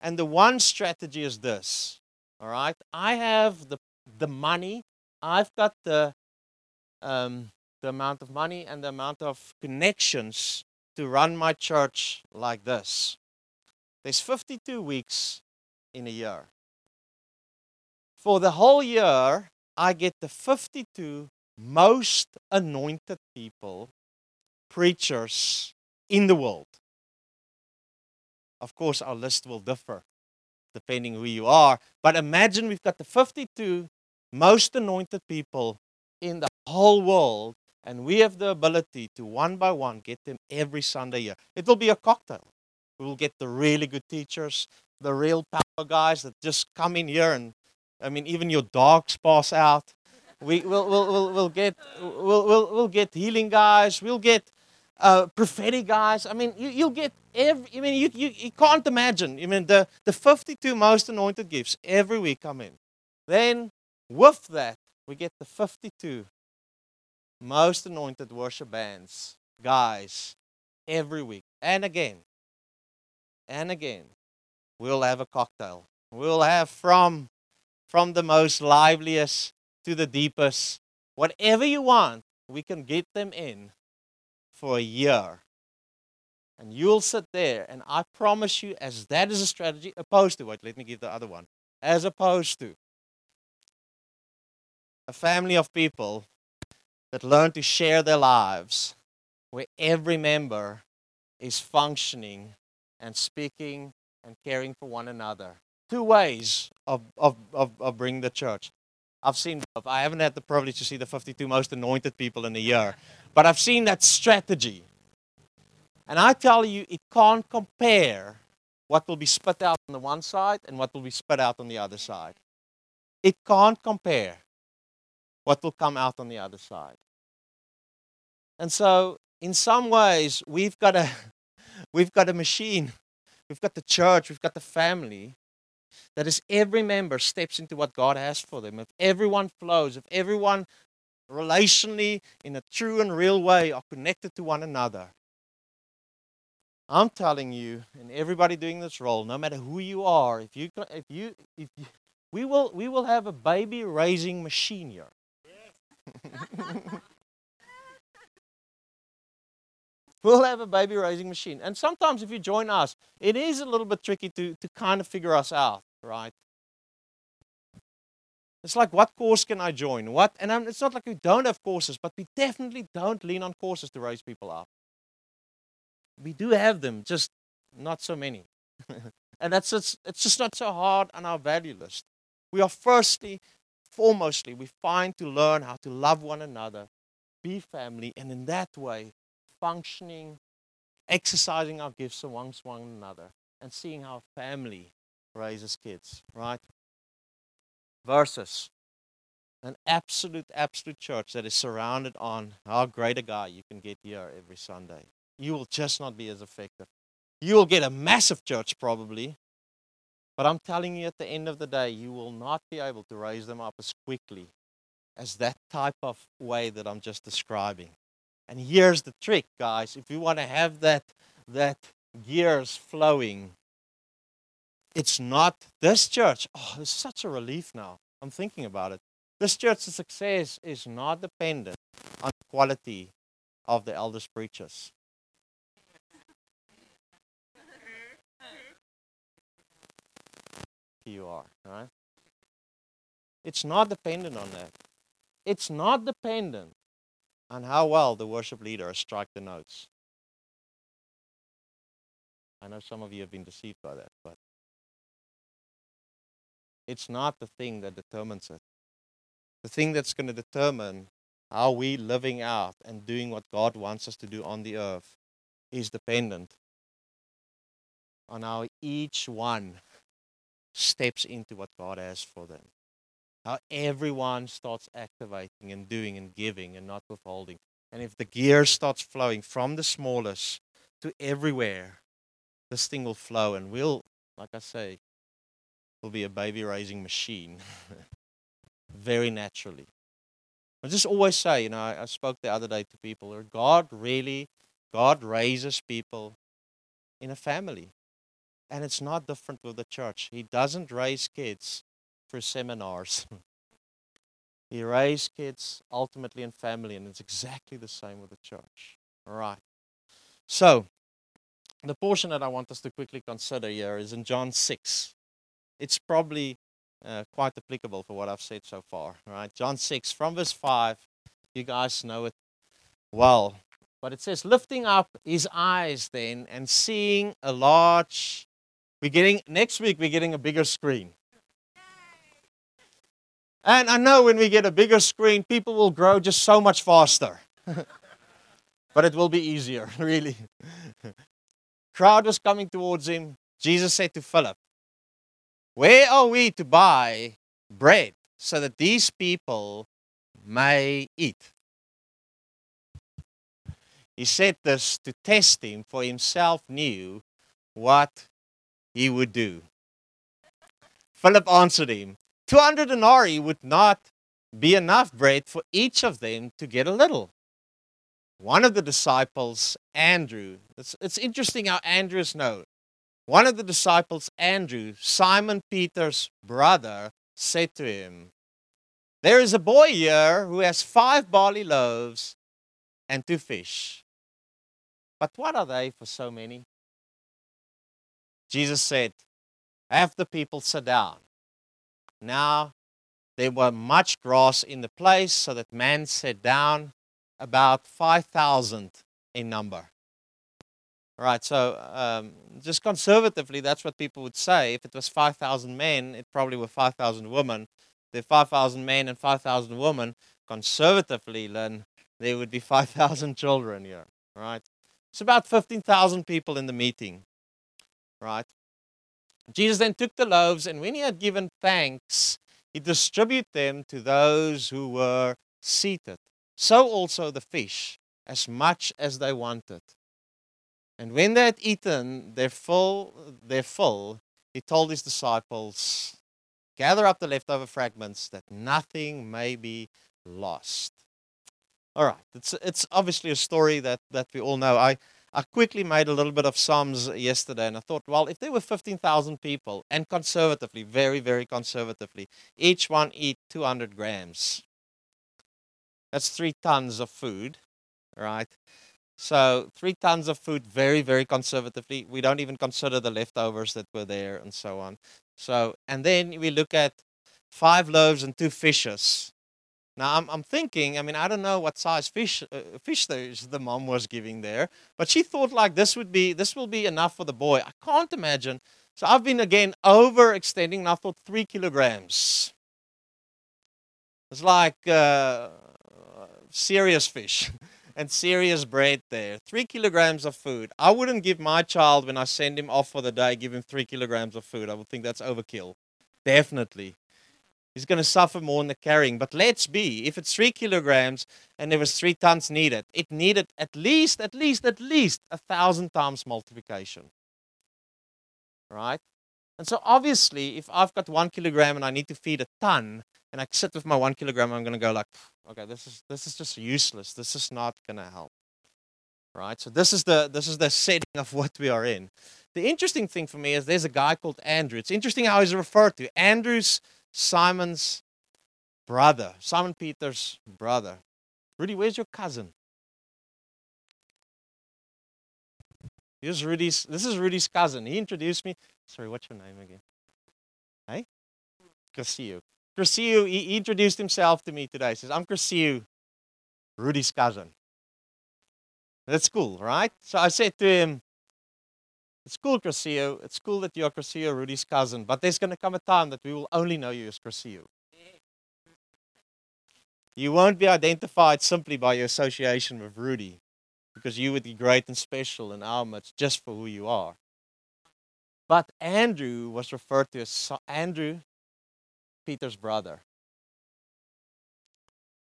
And the one strategy is this. All right. I have the the money. I've got the um, the amount of money and the amount of connections to run my church like this. There's 52 weeks in a year. For the whole year, I get the 52 most anointed people, preachers in the world. Of course, our list will differ depending who you are. But imagine we've got the 52 most anointed people in the whole world, and we have the ability to one by one get them every Sunday here. It will be a cocktail. We will get the really good teachers, the real power guys that just come in here and, I mean, even your dogs pass out. We will we'll, we'll, we'll get we'll, we'll, we'll get healing guys. We'll get uh, prophetic guys. I mean you, you'll get every i mean you, you, you can't imagine. I mean the, the 52 most anointed gifts every week come in. Then with that we get the 52 most anointed worship bands guys every week and again and again we'll have a cocktail we'll have from from the most liveliest to the deepest. Whatever you want, we can get them in for a year. And you'll sit there, and I promise you, as that is a strategy, opposed to, wait, let me give the other one. As opposed to a family of people that learn to share their lives, where every member is functioning and speaking and caring for one another. Two ways of, of, of, of bringing the church. I've seen I haven't had the privilege to see the 52 most anointed people in a year, but I've seen that strategy. And I tell you, it can't compare what will be spit out on the one side and what will be spit out on the other side. It can't compare what will come out on the other side. And so, in some ways, we've got a [laughs] we've got a machine. We've got the church, we've got the family that is, every member steps into what God has for them. If everyone flows, if everyone relationally, in a true and real way, are connected to one another, I'm telling you, and everybody doing this role, no matter who you are, if you if you if you, we will we will have a baby raising machine here. [laughs] we'll have a baby raising machine. And sometimes if you join us, it is a little bit tricky to to kind of figure us out, right? It's like, what course can I join? What? And um, it's not like we don't have courses, but we definitely don't lean on courses to raise people up. We do have them, just not so many. [laughs] and that's it's just not so hard on our value list. We are firstly, foremostly, we find to learn how to love one another, be family, and in that way, functioning, exercising our gifts amongst one another, and seeing how family raises kids, right? versus an absolute, absolute church that is surrounded on how great a guy you can get here every Sunday. You will just not be as effective. You will get a massive church probably, but I'm telling you at the end of the day, you will not be able to raise them up as quickly as that type of way that I'm just describing. And here's the trick, guys. If you want to have that that gears flowing, it's not this church. Oh, it's such a relief now. I'm thinking about it. This church's success is not dependent on the quality of the elders preachers. You are, right? It's not dependent on that. It's not dependent on how well the worship leader struck the notes. I know some of you have been deceived by that, but it's not the thing that determines it. The thing that's going to determine how we living out and doing what God wants us to do on the earth is dependent on how each one steps into what God has for them. How everyone starts activating and doing and giving and not withholding. And if the gear starts flowing from the smallest to everywhere, this thing will flow and we'll, like I say, will be a baby raising machine [laughs] very naturally. I just always say, you know, I, I spoke the other day to people, God really, God raises people in a family. And it's not different with the church. He doesn't raise kids through seminars. [laughs] he raised kids ultimately in family, and it's exactly the same with the church. All right. So, the portion that I want us to quickly consider here is in John 6. It's probably uh, quite applicable for what I've said so far. Right. John 6, from verse 5. You guys know it well. But it says, lifting up his eyes then and seeing a large. We're getting, next week, we're getting a bigger screen. And I know when we get a bigger screen, people will grow just so much faster. [laughs] but it will be easier, [laughs] really. Crowd was coming towards him. Jesus said to Philip, Where are we to buy bread so that these people may eat? He said this to test him, for himself knew what he would do. Philip answered him, 200 denarii would not be enough bread for each of them to get a little. One of the disciples, Andrew, it's, it's interesting how Andrews known. One of the disciples, Andrew, Simon Peter's brother, said to him, There is a boy here who has five barley loaves and two fish. But what are they for so many? Jesus said, Have the people sit down. Now there were much grass in the place, so that man sat down, about 5,000 in number. All right, so um, just conservatively, that's what people would say. If it was 5,000 men, it probably were 5,000 women. There are 5,000 men and 5,000 women. Conservatively, then there would be [laughs] 5,000 children here. Right? It's about 15,000 people in the meeting. Right? Jesus then took the loaves, and when he had given thanks, he distributed them to those who were seated. So also the fish, as much as they wanted. And when they had eaten their full, their full, he told his disciples, Gather up the leftover fragments that nothing may be lost. All right, it's, it's obviously a story that, that we all know. I, I quickly made a little bit of sums yesterday and I thought, well, if there were 15,000 people and conservatively, very, very conservatively, each one eat 200 grams, that's three tons of food, right? So, three tons of food, very, very conservatively. We don't even consider the leftovers that were there and so on. So, and then we look at five loaves and two fishes. Now I'm, I'm thinking, I mean, I don't know what size fish uh, fish the, the mom was giving there, but she thought like this would be this will be enough for the boy. I can't imagine. So I've been again overextending, and I thought three kilograms. It's like uh, serious fish [laughs] and serious bread there. Three kilograms of food. I wouldn't give my child when I send him off for the day, give him three kilograms of food. I would think that's overkill. Definitely. He's going to suffer more in the carrying. But let's be, if it's three kilograms and there was three tons needed, it needed at least, at least, at least a thousand times multiplication. Right? And so obviously, if I've got one kilogram and I need to feed a ton, and I sit with my one kilogram, I'm going to go like, okay, this is this is just useless. This is not going to help. Right? So this is the this is the setting of [laughs] what we are in. The interesting thing for me is there's a guy called Andrew. It's interesting how he's referred to. Andrew's Simon's brother, Simon Peter's brother. Rudy, where's your cousin? Here's Rudy's. This is Rudy's cousin. He introduced me. Sorry, what's your name again? Hey, Crescio. Crescio. He, introduced himself to me today. He says, "I'm Crescio, Rudy's cousin." That's cool, right? So I said to him, it's cool, Crescio. It's cool that you're Crescio, Rudy's cousin, but there's going to come a time that we will only know you as Crescio. You won't be identified simply by your association with Rudy, because you would be great and special in our midst just for who you are. But Andrew was referred to as Andrew, Peter's brother.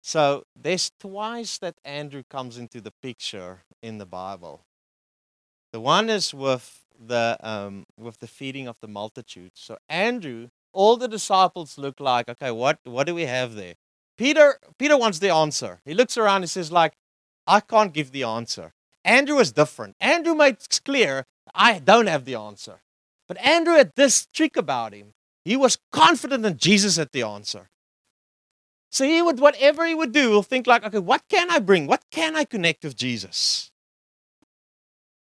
So there's twice that Andrew comes into the picture in the Bible. The one is with the um, with the feeding of the multitude. So Andrew, all the disciples look like, okay, what what do we have there? Peter Peter wants the answer. He looks around and says, like, I can't give the answer. Andrew is different. Andrew makes clear, I don't have the answer. But Andrew had this trick about him. He was confident that Jesus had the answer. So he would, whatever he would do, will think like, okay, what can I bring? What can I connect with Jesus?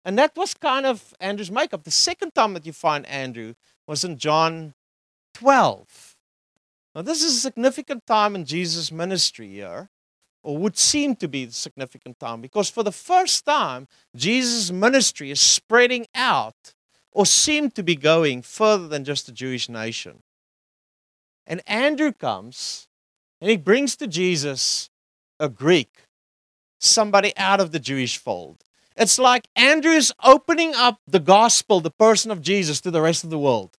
And that was kind of Andrew's makeup. The second time that you find Andrew was in John 12. Now, this is a significant time in Jesus' ministry here, or would seem to be the significant time, because for the first time, Jesus' ministry is spreading out, or seemed to be going further than just the Jewish nation. And Andrew comes and he brings to Jesus a Greek, somebody out of the Jewish fold. It's like Andrew's opening up the gospel, the person of Jesus, to the rest of the world.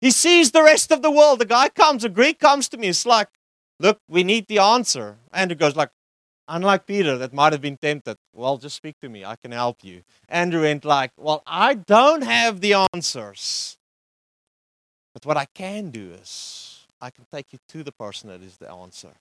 He sees the rest of the world. The guy comes, a Greek comes to me. It's like, look, we need the answer. Andrew goes like, unlike Peter, that might have been tempted. Well, just speak to me. I can help you. Andrew went like, well, I don't have the answers. But what I can do is I can take you to the person that is the answer.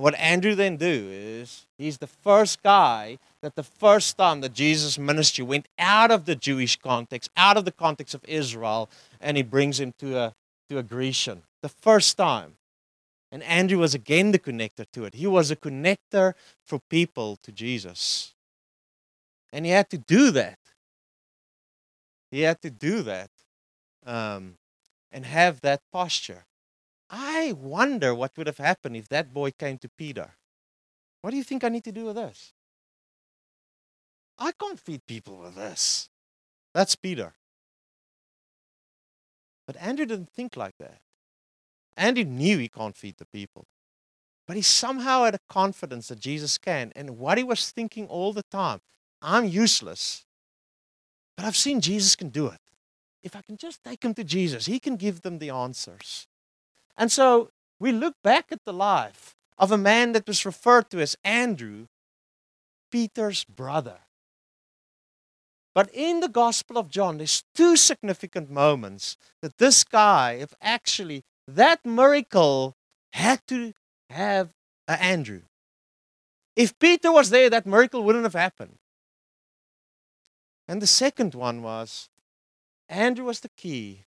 And what Andrew then do is he's the first guy that the first time that Jesus' ministry went out of the Jewish context, out of the context of Israel, and he brings him to a to a Grecian. The first time. And Andrew was again the connector to it. He was a connector for people to Jesus. And he had to do that. He had to do that um, and have that posture. I wonder what would have happened if that boy came to Peter. What do you think I need to do with this? I can't feed people with this. That's Peter. But Andrew didn't think like that. Andrew knew he can't feed the people. But he somehow had a confidence that Jesus can. And what he was thinking all the time I'm useless, but I've seen Jesus can do it. If I can just take them to Jesus, he can give them the answers. And so we look back at the life of a man that was referred to as Andrew, Peter's brother. But in the Gospel of John, there's two significant moments that this guy, if actually that miracle had to have an Andrew. If Peter was there, that miracle wouldn't have happened. And the second one was Andrew was the key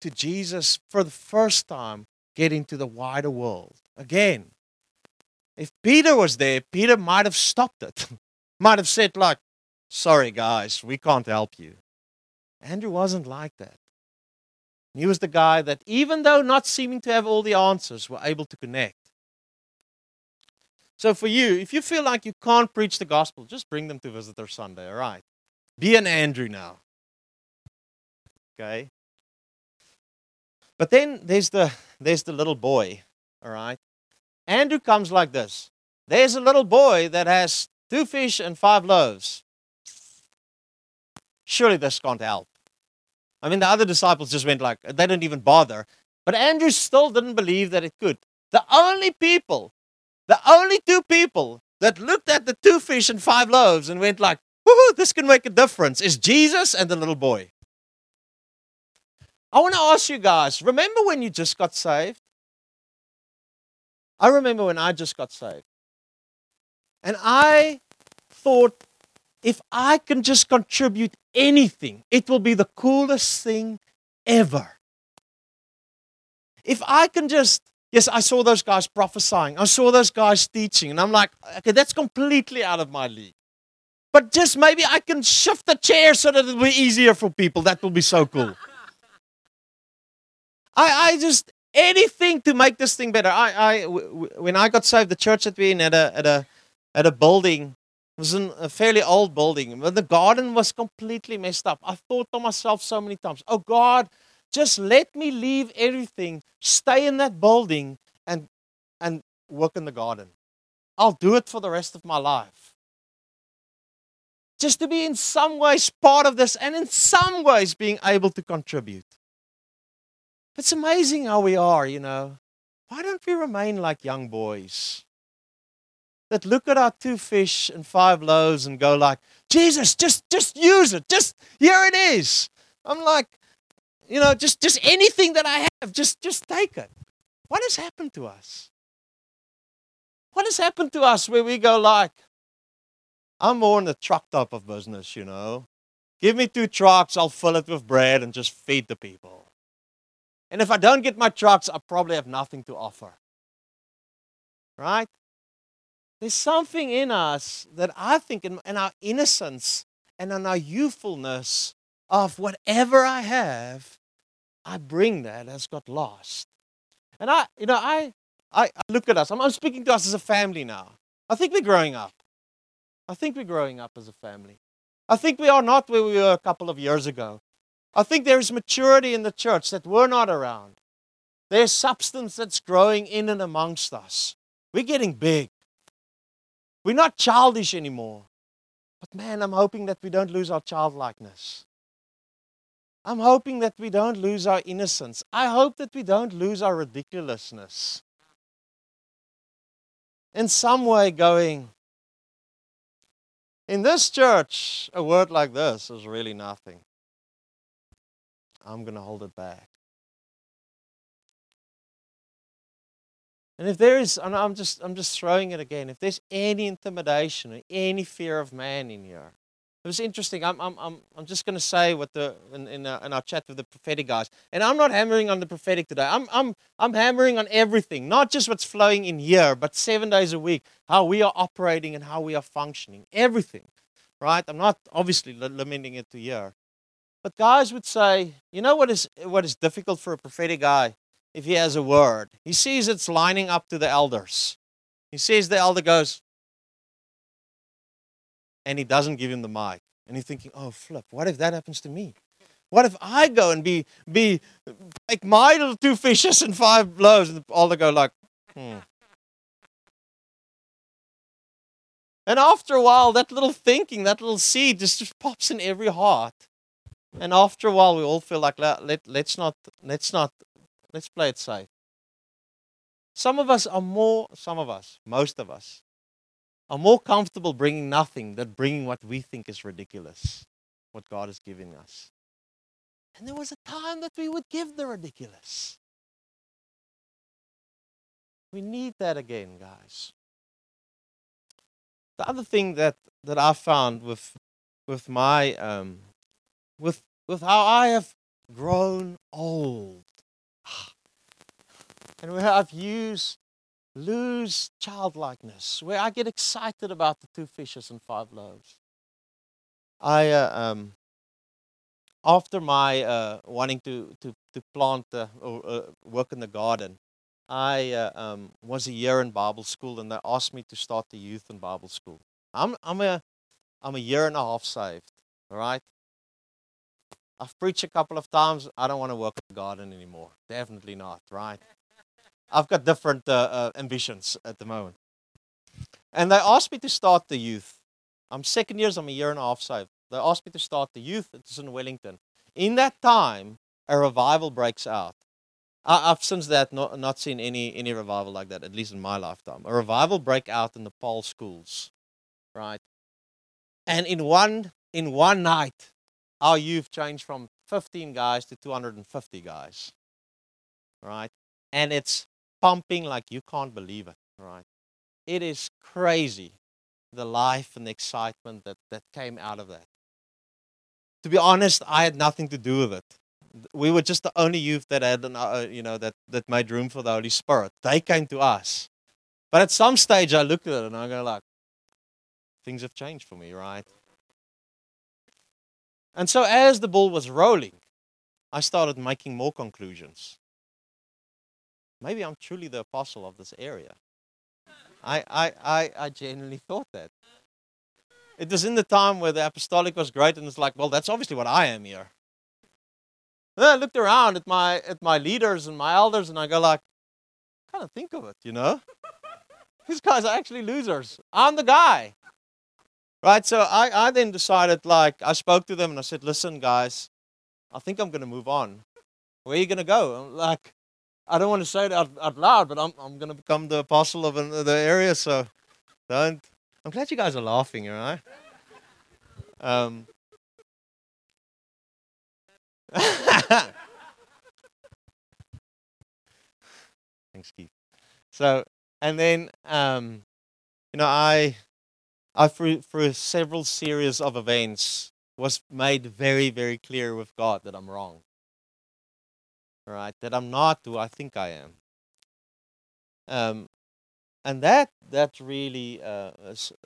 to Jesus for the first time getting to the wider world. Again, if Peter was there, Peter might have stopped it. [laughs] might have said, like, sorry guys, we can't help you. Andrew wasn't like that. He was the guy that, even though not seeming to have all the answers, were able to connect. So for you, if you feel like you can't preach the gospel, just bring them to Visitor Sunday, all right? Be an Andrew now. Okay? But then there's the there's the little boy, all right? Andrew comes like this. There's a little boy that has two fish and five loaves. Surely this can't help. I mean, the other disciples just went like, they didn't even bother. But Andrew still didn't believe that it could. The only people, the only two people that looked at the two fish and five loaves and went like, woohoo, this can make a difference is Jesus and the little boy. I want to ask you guys, remember when you just got saved? I remember when I just got saved. And I thought, if I can just contribute anything, it will be the coolest thing ever. If I can just, yes, I saw those guys prophesying, I saw those guys teaching, and I'm like, okay, that's completely out of my league. But just maybe I can shift the chair so that it'll be easier for people. That will be so cool. I, I just anything to make this thing better. I, when I got saved, the church that we in at a at a at a building it was a fairly old building, but the garden was completely messed up. I thought to myself so many times, "Oh God, just let me leave everything, stay in that building, and and work in the garden. I'll do it for the rest of my life." Just to be in some ways part of this, and in some ways being able to contribute. It's amazing how we are, you know. Why don't we remain like young boys? That look at our two fish and five loaves and go like, Jesus, just just use it. Just here it is. I'm like, you know, just just anything that I have, just just take it. What has happened to us? What has happened to us where we go like, I'm more in the truck type of business, you know. Give me two trucks, I'll fill it with bread and just feed the people. And if I don't get my trucks, I probably have nothing to offer. Right? There's something in us that I think in, in our innocence and in our youthfulness of whatever I have, I bring that has got lost. And I, you know, I, I, I look at us. I'm, I'm speaking to us as a family now. I think we're growing up. I think we're growing up as a family. I think we are not where we were a couple of years ago. I think there is maturity in the church that we're not around. There's substance that's growing in and amongst us. We're getting big. We're not childish anymore. But man, I'm hoping that we don't lose our childlikeness. I'm hoping that we don't lose our innocence. I hope that we don't lose our ridiculousness. In some way, going, in this church, a word like this is really nothing. I'm going to hold it back. And if there is, and I'm just, I'm just throwing it again, if there's any intimidation or any fear of man in here, it was interesting. I'm, I'm, I'm, I'm just going to say what the in, in, our, in our chat with the prophetic guys, and I'm not hammering on the prophetic today. I'm, I'm, I'm hammering on everything, not just what's flowing in here, but seven days a week, how we are operating and how we are functioning, everything, right? I'm not obviously limiting it to here, but guys would say, you know what is what is difficult for a prophetic guy if he has a word? He sees it's lining up to the elders. He sees the elder goes, and he doesn't give him the mic. And he's thinking, oh flip, what if that happens to me? What if I go and be be like my little two fishes and five loaves, and the elder go like, hmm. And after a while, that little thinking, that little seed just, just pops in every heart. And after a while, we all feel like let, let let's not let's not let's play it safe. Some of us are more, some of us, most of us, are more comfortable bringing nothing than bringing what we think is ridiculous, what God is giving us. And there was a time that we would give the ridiculous. We need that again, guys. The other thing that, that I found with with my um, with with how I have grown old, [sighs] and where I've used lose childlikeness, where I get excited about the two fishes and five loaves. I uh, um, after my uh, wanting to to to plant uh, or uh, work in the garden, I uh, um, was a year in Bible school, and they asked me to start the youth in Bible school. I'm I'm a I'm a year and a half saved. All right. I've preached a couple of times. I don't want to work in the garden anymore. Definitely not. Right. I've got different uh, uh, ambitions at the moment. And they asked me to start the youth. I'm second years. I'm a year and a half saved. They asked me to start the youth. It's in Wellington. In that time, a revival breaks out. I, I've since that not, not seen any any revival like that, at least in my lifetime. A revival break out in the Paarl schools, right? And in one in one night, our youth changed from 15 guys to 250 guys, right? And it's pumping like you can't believe it, right? It is crazy, the life and the excitement that that came out of that. To be honest, I had nothing to do with it we were just the only youth that had an, uh, you know that that made room for the holy spirit they came to us but at some stage i looked at it and i go like things have changed for me right and so as the ball was rolling i started making more conclusions. Maybe i'm truly the apostle of this area. I i i, I genuinely thought that. It was in the time where the apostolic was great and it's like well that's obviously what i am here. Then I looked around at my at my leaders and my elders, and I go like, kind of think of it, you know. These guys are actually losers. I'm the guy, right? So I I then decided like I spoke to them and I said, listen, guys, I think I'm gonna move on. Where are you gonna go? I'm like, I don't want to say it out, out loud, but I'm I'm gonna become the apostle of the area. So don't. I'm glad you guys are laughing, all right? Um, [laughs] Thanks, Keith. So, and then, um, you know, I, I through through several series of events was made very, very clear with God that I'm wrong. Right, that I'm not who I think I am. Um, and that that really uh,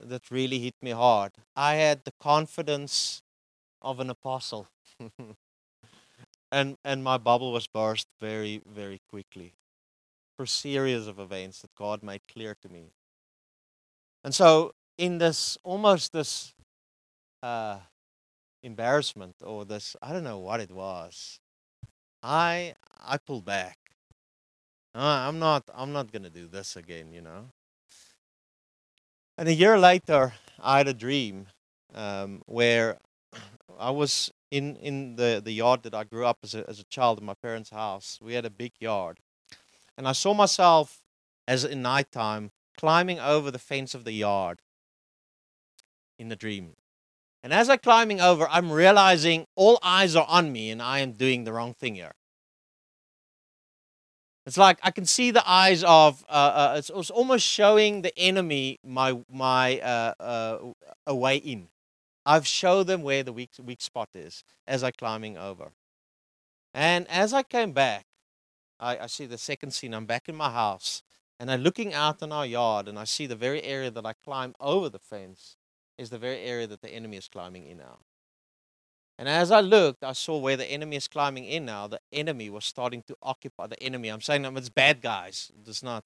that really hit me hard. I had the confidence of an apostle. [laughs] and and my bubble was burst very very quickly for series of events that god made clear to me and so in this almost this uh, embarrassment or this i don't know what it was i i pulled back. Uh, i'm not i'm not to do this again you know? And a year later i had a dream um, where [clears throat] i was in in the the yard that I grew up as a as a child in my parents' house. We had a big yard, and I saw myself as in nighttime climbing over the fence of the yard in the dream. And as I'm climbing over, I'm realizing all eyes are on me, and I am doing the wrong thing here. It's like I can see the eyes of. Uh, uh, it's, it's, almost showing the enemy my my uh, uh a way in. I've showed them where the weak, weak spot is as I'm climbing over. And as I came back, I, I see the second scene. I'm back in my house and I'm looking out in our yard and I see the very area that I climb over the fence is the very area that the enemy is climbing in now. And as I looked, I saw where the enemy is climbing in now. The enemy was starting to occupy the enemy. I'm saying it's bad guys. It does not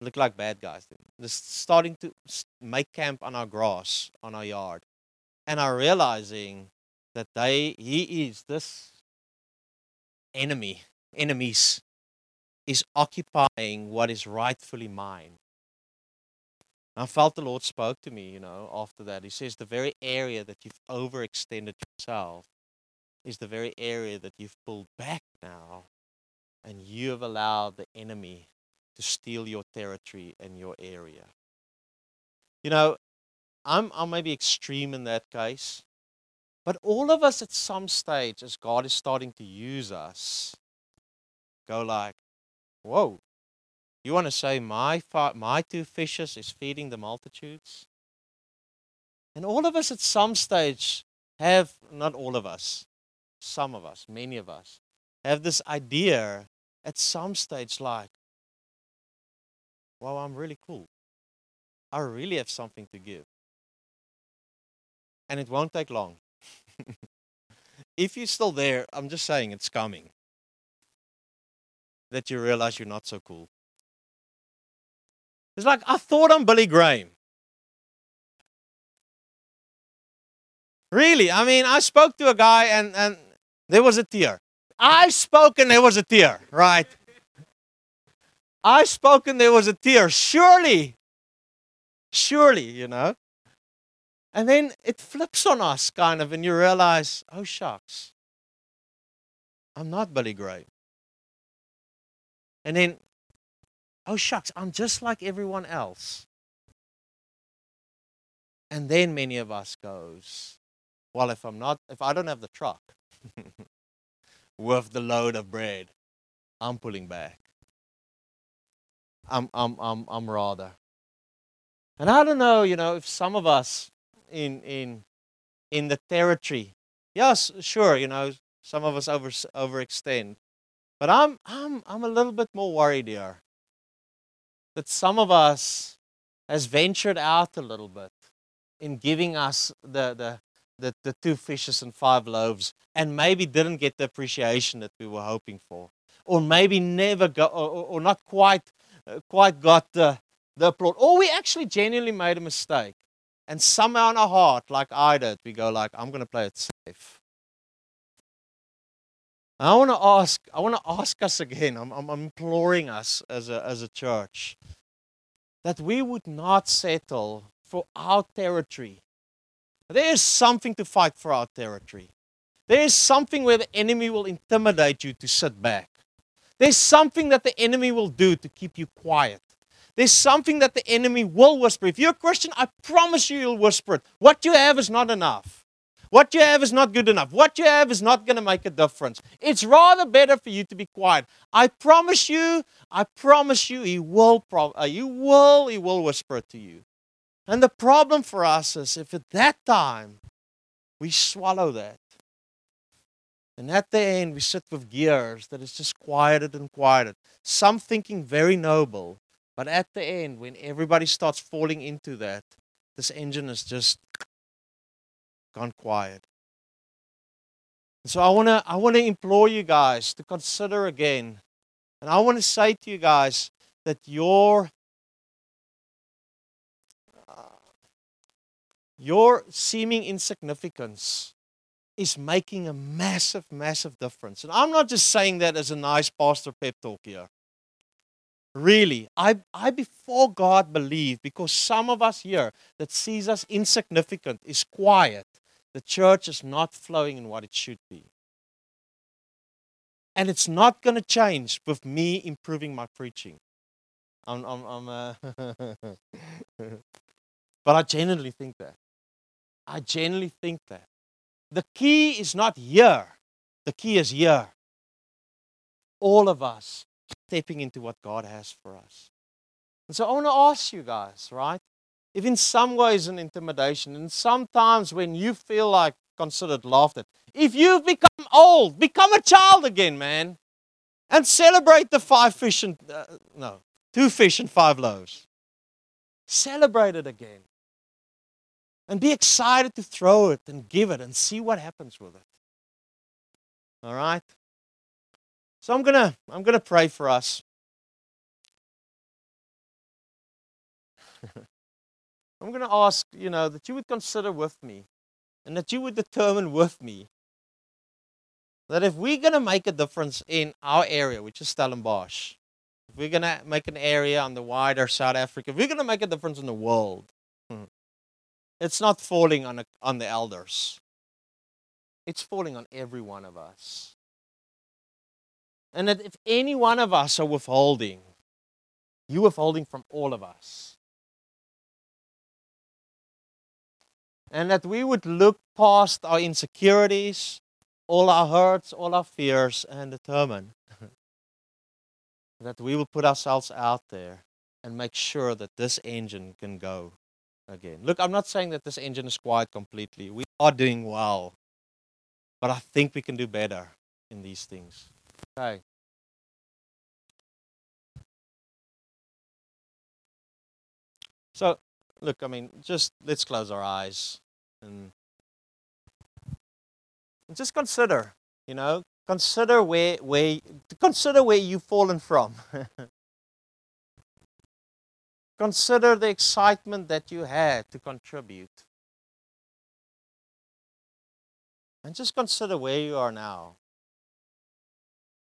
look like bad guys. They're starting to make camp on our grass, on our yard and are realizing that they he is this enemy enemies is occupying what is rightfully mine i felt the lord spoke to me you know after that he says the very area that you've overextended yourself is the very area that you've pulled back now and you have allowed the enemy to steal your territory and your area you know I'm, I may be extreme in that case. But all of us at some stage, as God is starting to use us, go like, whoa, you want to say my, my two fishes is feeding the multitudes? And all of us at some stage have, not all of us, some of us, many of us, have this idea at some stage like, wow, I'm really cool. I really have something to give. And it won't take long. [laughs] if you're still there, I'm just saying it's coming. That you realize you're not so cool. It's like, I thought I'm Billy Graham. Really? I mean, I spoke to a guy and, and there was a tear. I spoke and there was a tear, right? I spoke and there was a tear. Surely, surely, you know. And then it flips on us, kind of, and you realize, oh, shucks, I'm not Billy Graham. And then, oh, shucks, I'm just like everyone else. And then many of us goes, well, if I'm not, if I don't have the truck [laughs] with the load of bread, I'm pulling back. I'm, I'm, I'm, I'm rather. And I don't know, you know, if some of us in, in, in the territory, yes, sure, you know, some of us over, overextend. But I'm, I'm, I'm a little bit more worried here that some of us has ventured out a little bit in giving us the, the, the, the two fishes and five loaves and maybe didn't get the appreciation that we were hoping for. Or maybe never got, or, or not quite, uh, quite got the, the applaud. Or we actually genuinely made a mistake. And somehow in our heart, like I did, we go like, I'm going to play it safe. I want to ask, I want to ask us again, I'm, I'm imploring us as a, as a church, that we would not settle for our territory there is something to fight for our territory. There is something where the enemy will intimidate you to sit back. There's something that the enemy will do to keep you quiet. There's something that the enemy will whisper. If you're a Christian, I promise you he'll whisper it. What you have is not enough. What you have is not good enough. What you have is not going to make a difference. It's rather better for you to be quiet. I promise you, I promise you, he will, uh, you will, he will whisper to you. And the problem for us is if at that time we swallow that, and at the end we sit with gears that is just quieted and quieted, some thinking very noble, but at the end, when everybody starts falling into that, this engine is just gone quiet. And so I want to I want to implore you guys to consider again. And I want to say to you guys that your uh, your seeming insignificance is making a massive, massive difference. And I'm not just saying that as a nice pastor pep talk here. Really, I, I before God believe because some of us here that sees us insignificant is quiet. The church is not flowing in what it should be. And it's not going to change with me improving my preaching. I'm, I'm, I'm uh, [laughs] but I genuinely think that. I genuinely think that. The key is not here, the key is here. All of us stepping into what God has for us. And so I want to ask you guys, right? If in some ways an intimidation, and sometimes when you feel like considered laughed at, if you've become old, become a child again, man, and celebrate the five fish and, uh, no, two fish and five loaves. Celebrate it again and be excited to throw it and give it and see what happens with it. All right? So I'm going to I'm going to pray for us. [laughs] I'm going to ask, you know, that you would consider with me and that you would determine with me that if we're going to make a difference in our area, which is Stellenbosch, if we're going to make an area on the wider South Africa, if we're going to make a difference in the world, hmm, it's not falling on, a, on the elders, it's falling on every one of us. And that if any one of us are withholding, you're withholding from all of us. And that we would look past our insecurities, all our hurts, all our fears, and determine [laughs] that we will put ourselves out there and make sure that this engine can go again. Look, I'm not saying that this engine is quiet completely. We are doing well. But I think we can do better in these things. Okay. So, look, I mean, just let's close our eyes and, just consider, you know, consider where where consider where you've fallen from. [laughs] consider the excitement that you had to contribute. And just consider where you are now.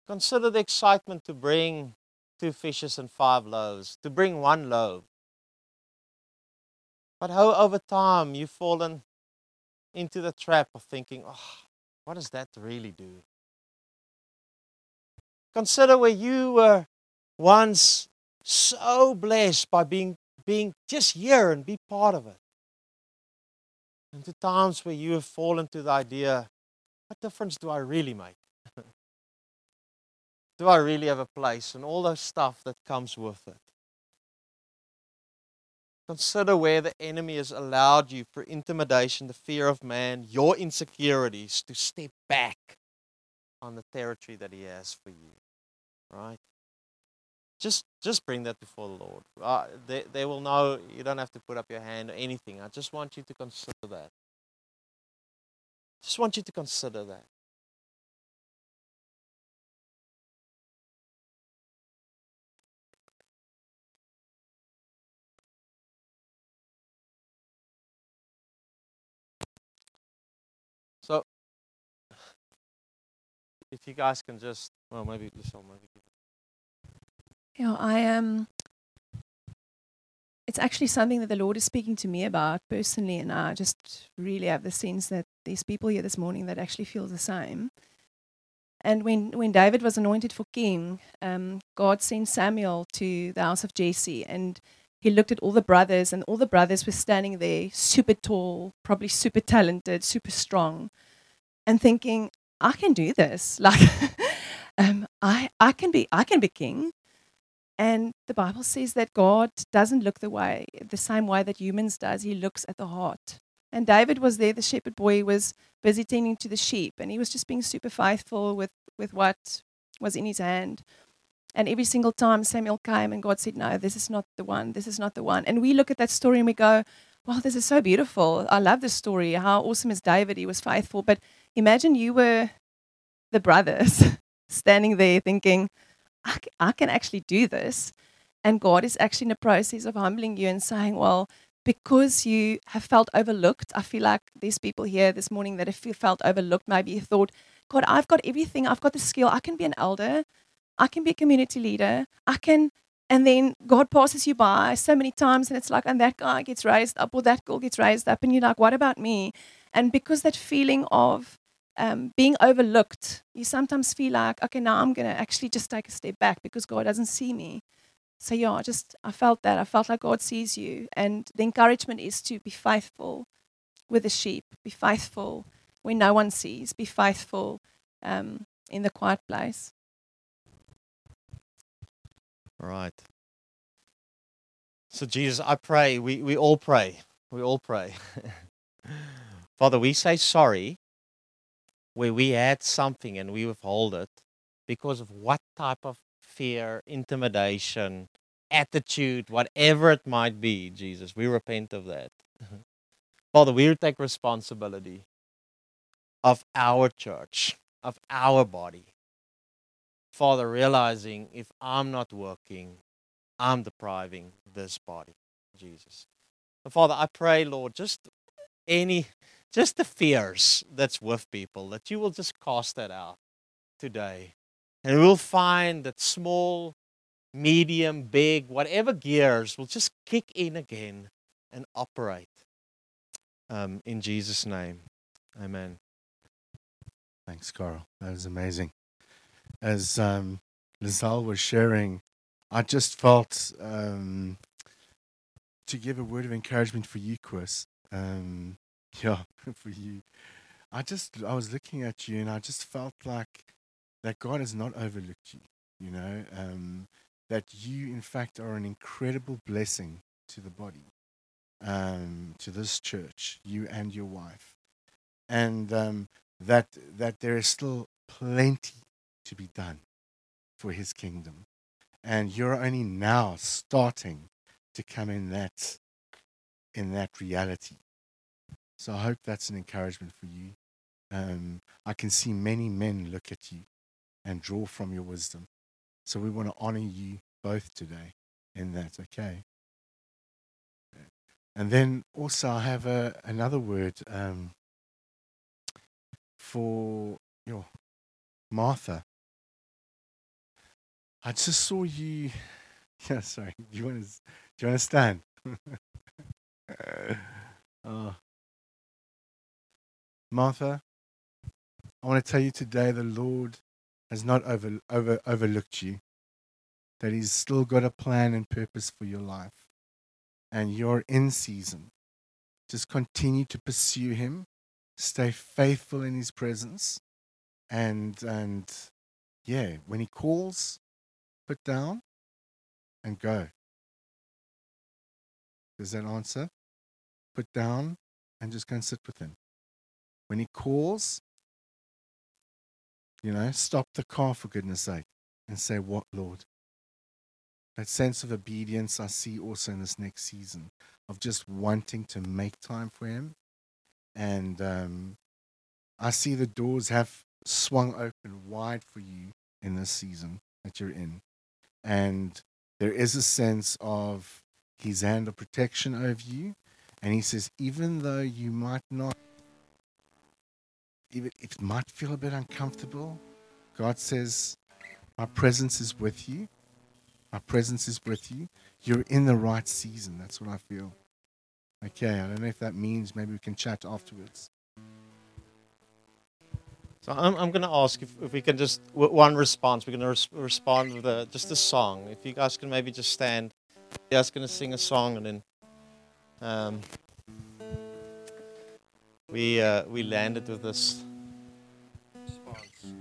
Consider the excitement to bring two fishes and five loaves, to bring one loaf. But how over time you've fallen into the trap of thinking, oh, what does that really do? Consider where you were once so blessed by being, being just here and be part of it. And to times where you have fallen to the idea, what difference do I really make? [laughs] do I really have a place? And all those stuff that comes with it. Consider where the enemy has allowed you for intimidation, the fear of man, your insecurities to step back on the territory that he has for you. Right? Just just bring that before the Lord. Uh, they, they will know you don't have to put up your hand or anything. I just want you to consider that. Just want you to consider that. If you guys can just, well, maybe Lucille, maybe. it- Yeah, I am. it's actually something that the Lord is speaking to me about personally, and I just really have the sense that these people here this morning that actually feel the same. And when, when David was anointed for king, um, God sent Samuel to the house of Jesse, and he looked at all the brothers, and all the brothers were standing there, super tall, probably super talented, super strong, and thinking, "I can do this. [laughs] Like, um, I I can be I can be king." And the Bible says that God doesn't look the way the same way that humans does. He looks at the heart. And David was there, the shepherd boy was busy tending to the sheep, and he was just being super faithful with, with what was in his hand. And every single time Samuel came and God said, No, this is not the one, this is not the one. And we look at that story and we go, Wow, this is so beautiful. I love this story. How awesome is David? He was faithful. But imagine you were the brothers [laughs] standing there thinking, I, can actually do this. And God is actually in the process of humbling you and saying, Well, because you have felt overlooked, I feel like there's people here this morning that have felt overlooked. Maybe you thought, God, I've got everything. I've got the skill. I can be an elder. I can be a community leader. I can. And then God passes you by so many times, and it's like, and that guy gets raised up, or that girl gets raised up, and you're like, what about me? And because that feeling of um, being overlooked, you sometimes feel like, okay, now I'm going to actually just take a step back because God doesn't see me. So, yeah, I just, I felt that. I felt like God sees you. And the encouragement is to be faithful with the sheep, be faithful when no one sees, be faithful um, in the quiet place. All right. So, Jesus, I pray, we, we all pray, we all pray. [laughs] Father, we say sorry where we had something and we withhold it because of what type of fear, intimidation, attitude, whatever it might be, Jesus. We repent of that. [laughs] Father, we take responsibility of our church, of our body. Father, realizing if I'm not working, I'm depriving this body, Jesus. And Father, I pray, Lord, just any, just the fears that's with people, that you will just cast that out today. And we'll find that small, medium, big, whatever gears will just kick in again and operate. Um, in Jesus' name, amen. Thanks, Carel. That was amazing. As um, Lizelle was sharing, I just felt um, to give a word of encouragement for you, Chris. Um, [laughs] yeah, [laughs] for you. I just, I was looking at you and I just felt like that God has not overlooked you, you know, um, that you, in fact, are an incredible blessing to the body. um, to this church, you and your wife, and um, that that there is still plenty to be done for His kingdom, and you're only now starting to come in that in that reality. So I hope that's an encouragement for you. Um, I can see many men look at you and draw from your wisdom. So we want to honor you both today in that, okay? And then also, I have a, another word um, for your Martha. I just saw you. [laughs] Yeah, sorry. Do you want to? Do you understand? oh. [laughs] Martha, I want to tell you today the Lord has not over, over, overlooked you, that He's still got a plan and purpose for your life. And you're in season. Just continue to pursue Him, stay faithful in His presence, and, and yeah, when He calls, put down and go. Does that answer? Put down and just go and sit with Him. When He calls, you know, stop the car for goodness sake and say, What, Lord? That sense of obedience I see also in this next season of just wanting to make time for Him. And um, I see the doors have swung open wide for you in this season that you're in. And there is a sense of His hand of protection over you. And He says, even though you might not even if it might feel a bit uncomfortable, God says, My presence is with you. My presence is with you. You're in the right season. That's what I feel. Okay, I don't know if that means maybe we can chat afterwards. So I'm, I'm going to ask if, if we can just one response. We're going to res- respond with a, just a song. If you guys can maybe just stand. You guys going to sing a song and then um, we uh, we landed with this response.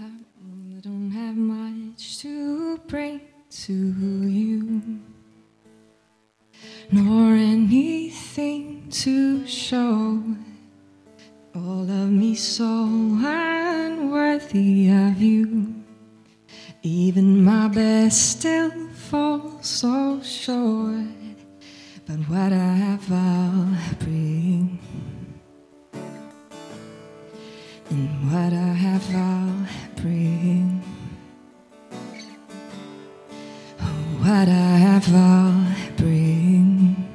I don't have much to bring to you, nor anything to show. All of me so unworthy of you. Even my best still falls so short. But what I have, I'll bring. And what I have, I'll bring. Oh, what I have, I'll bring.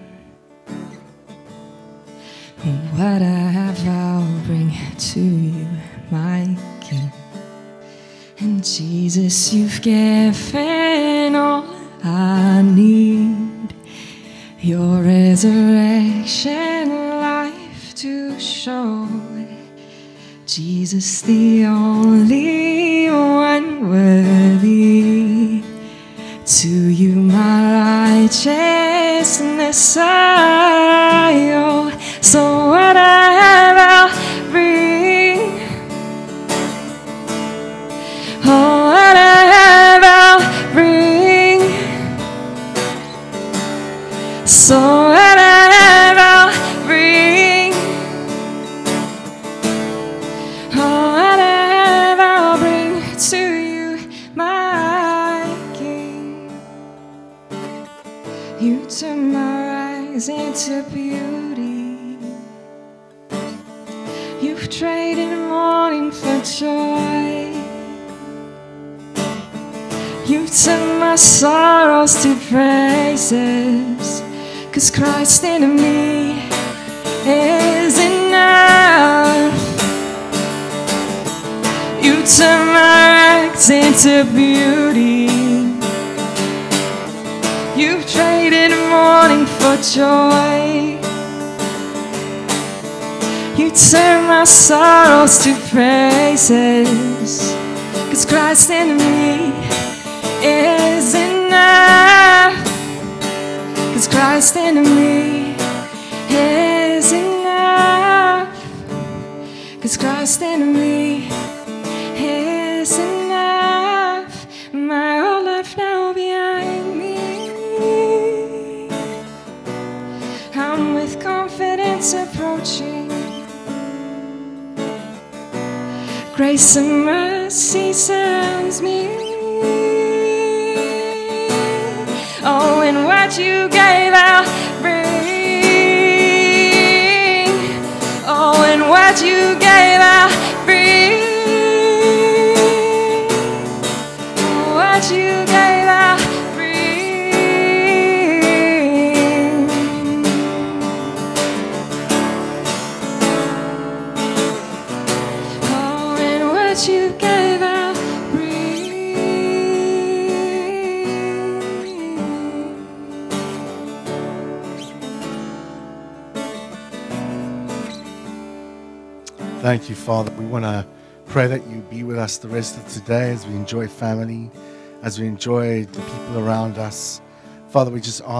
Oh, what I have, I'll bring to you, my King. And Jesus, you've given Jesus, the us the rest of today as we enjoy family, as we enjoy the people around us. Father, we just ask.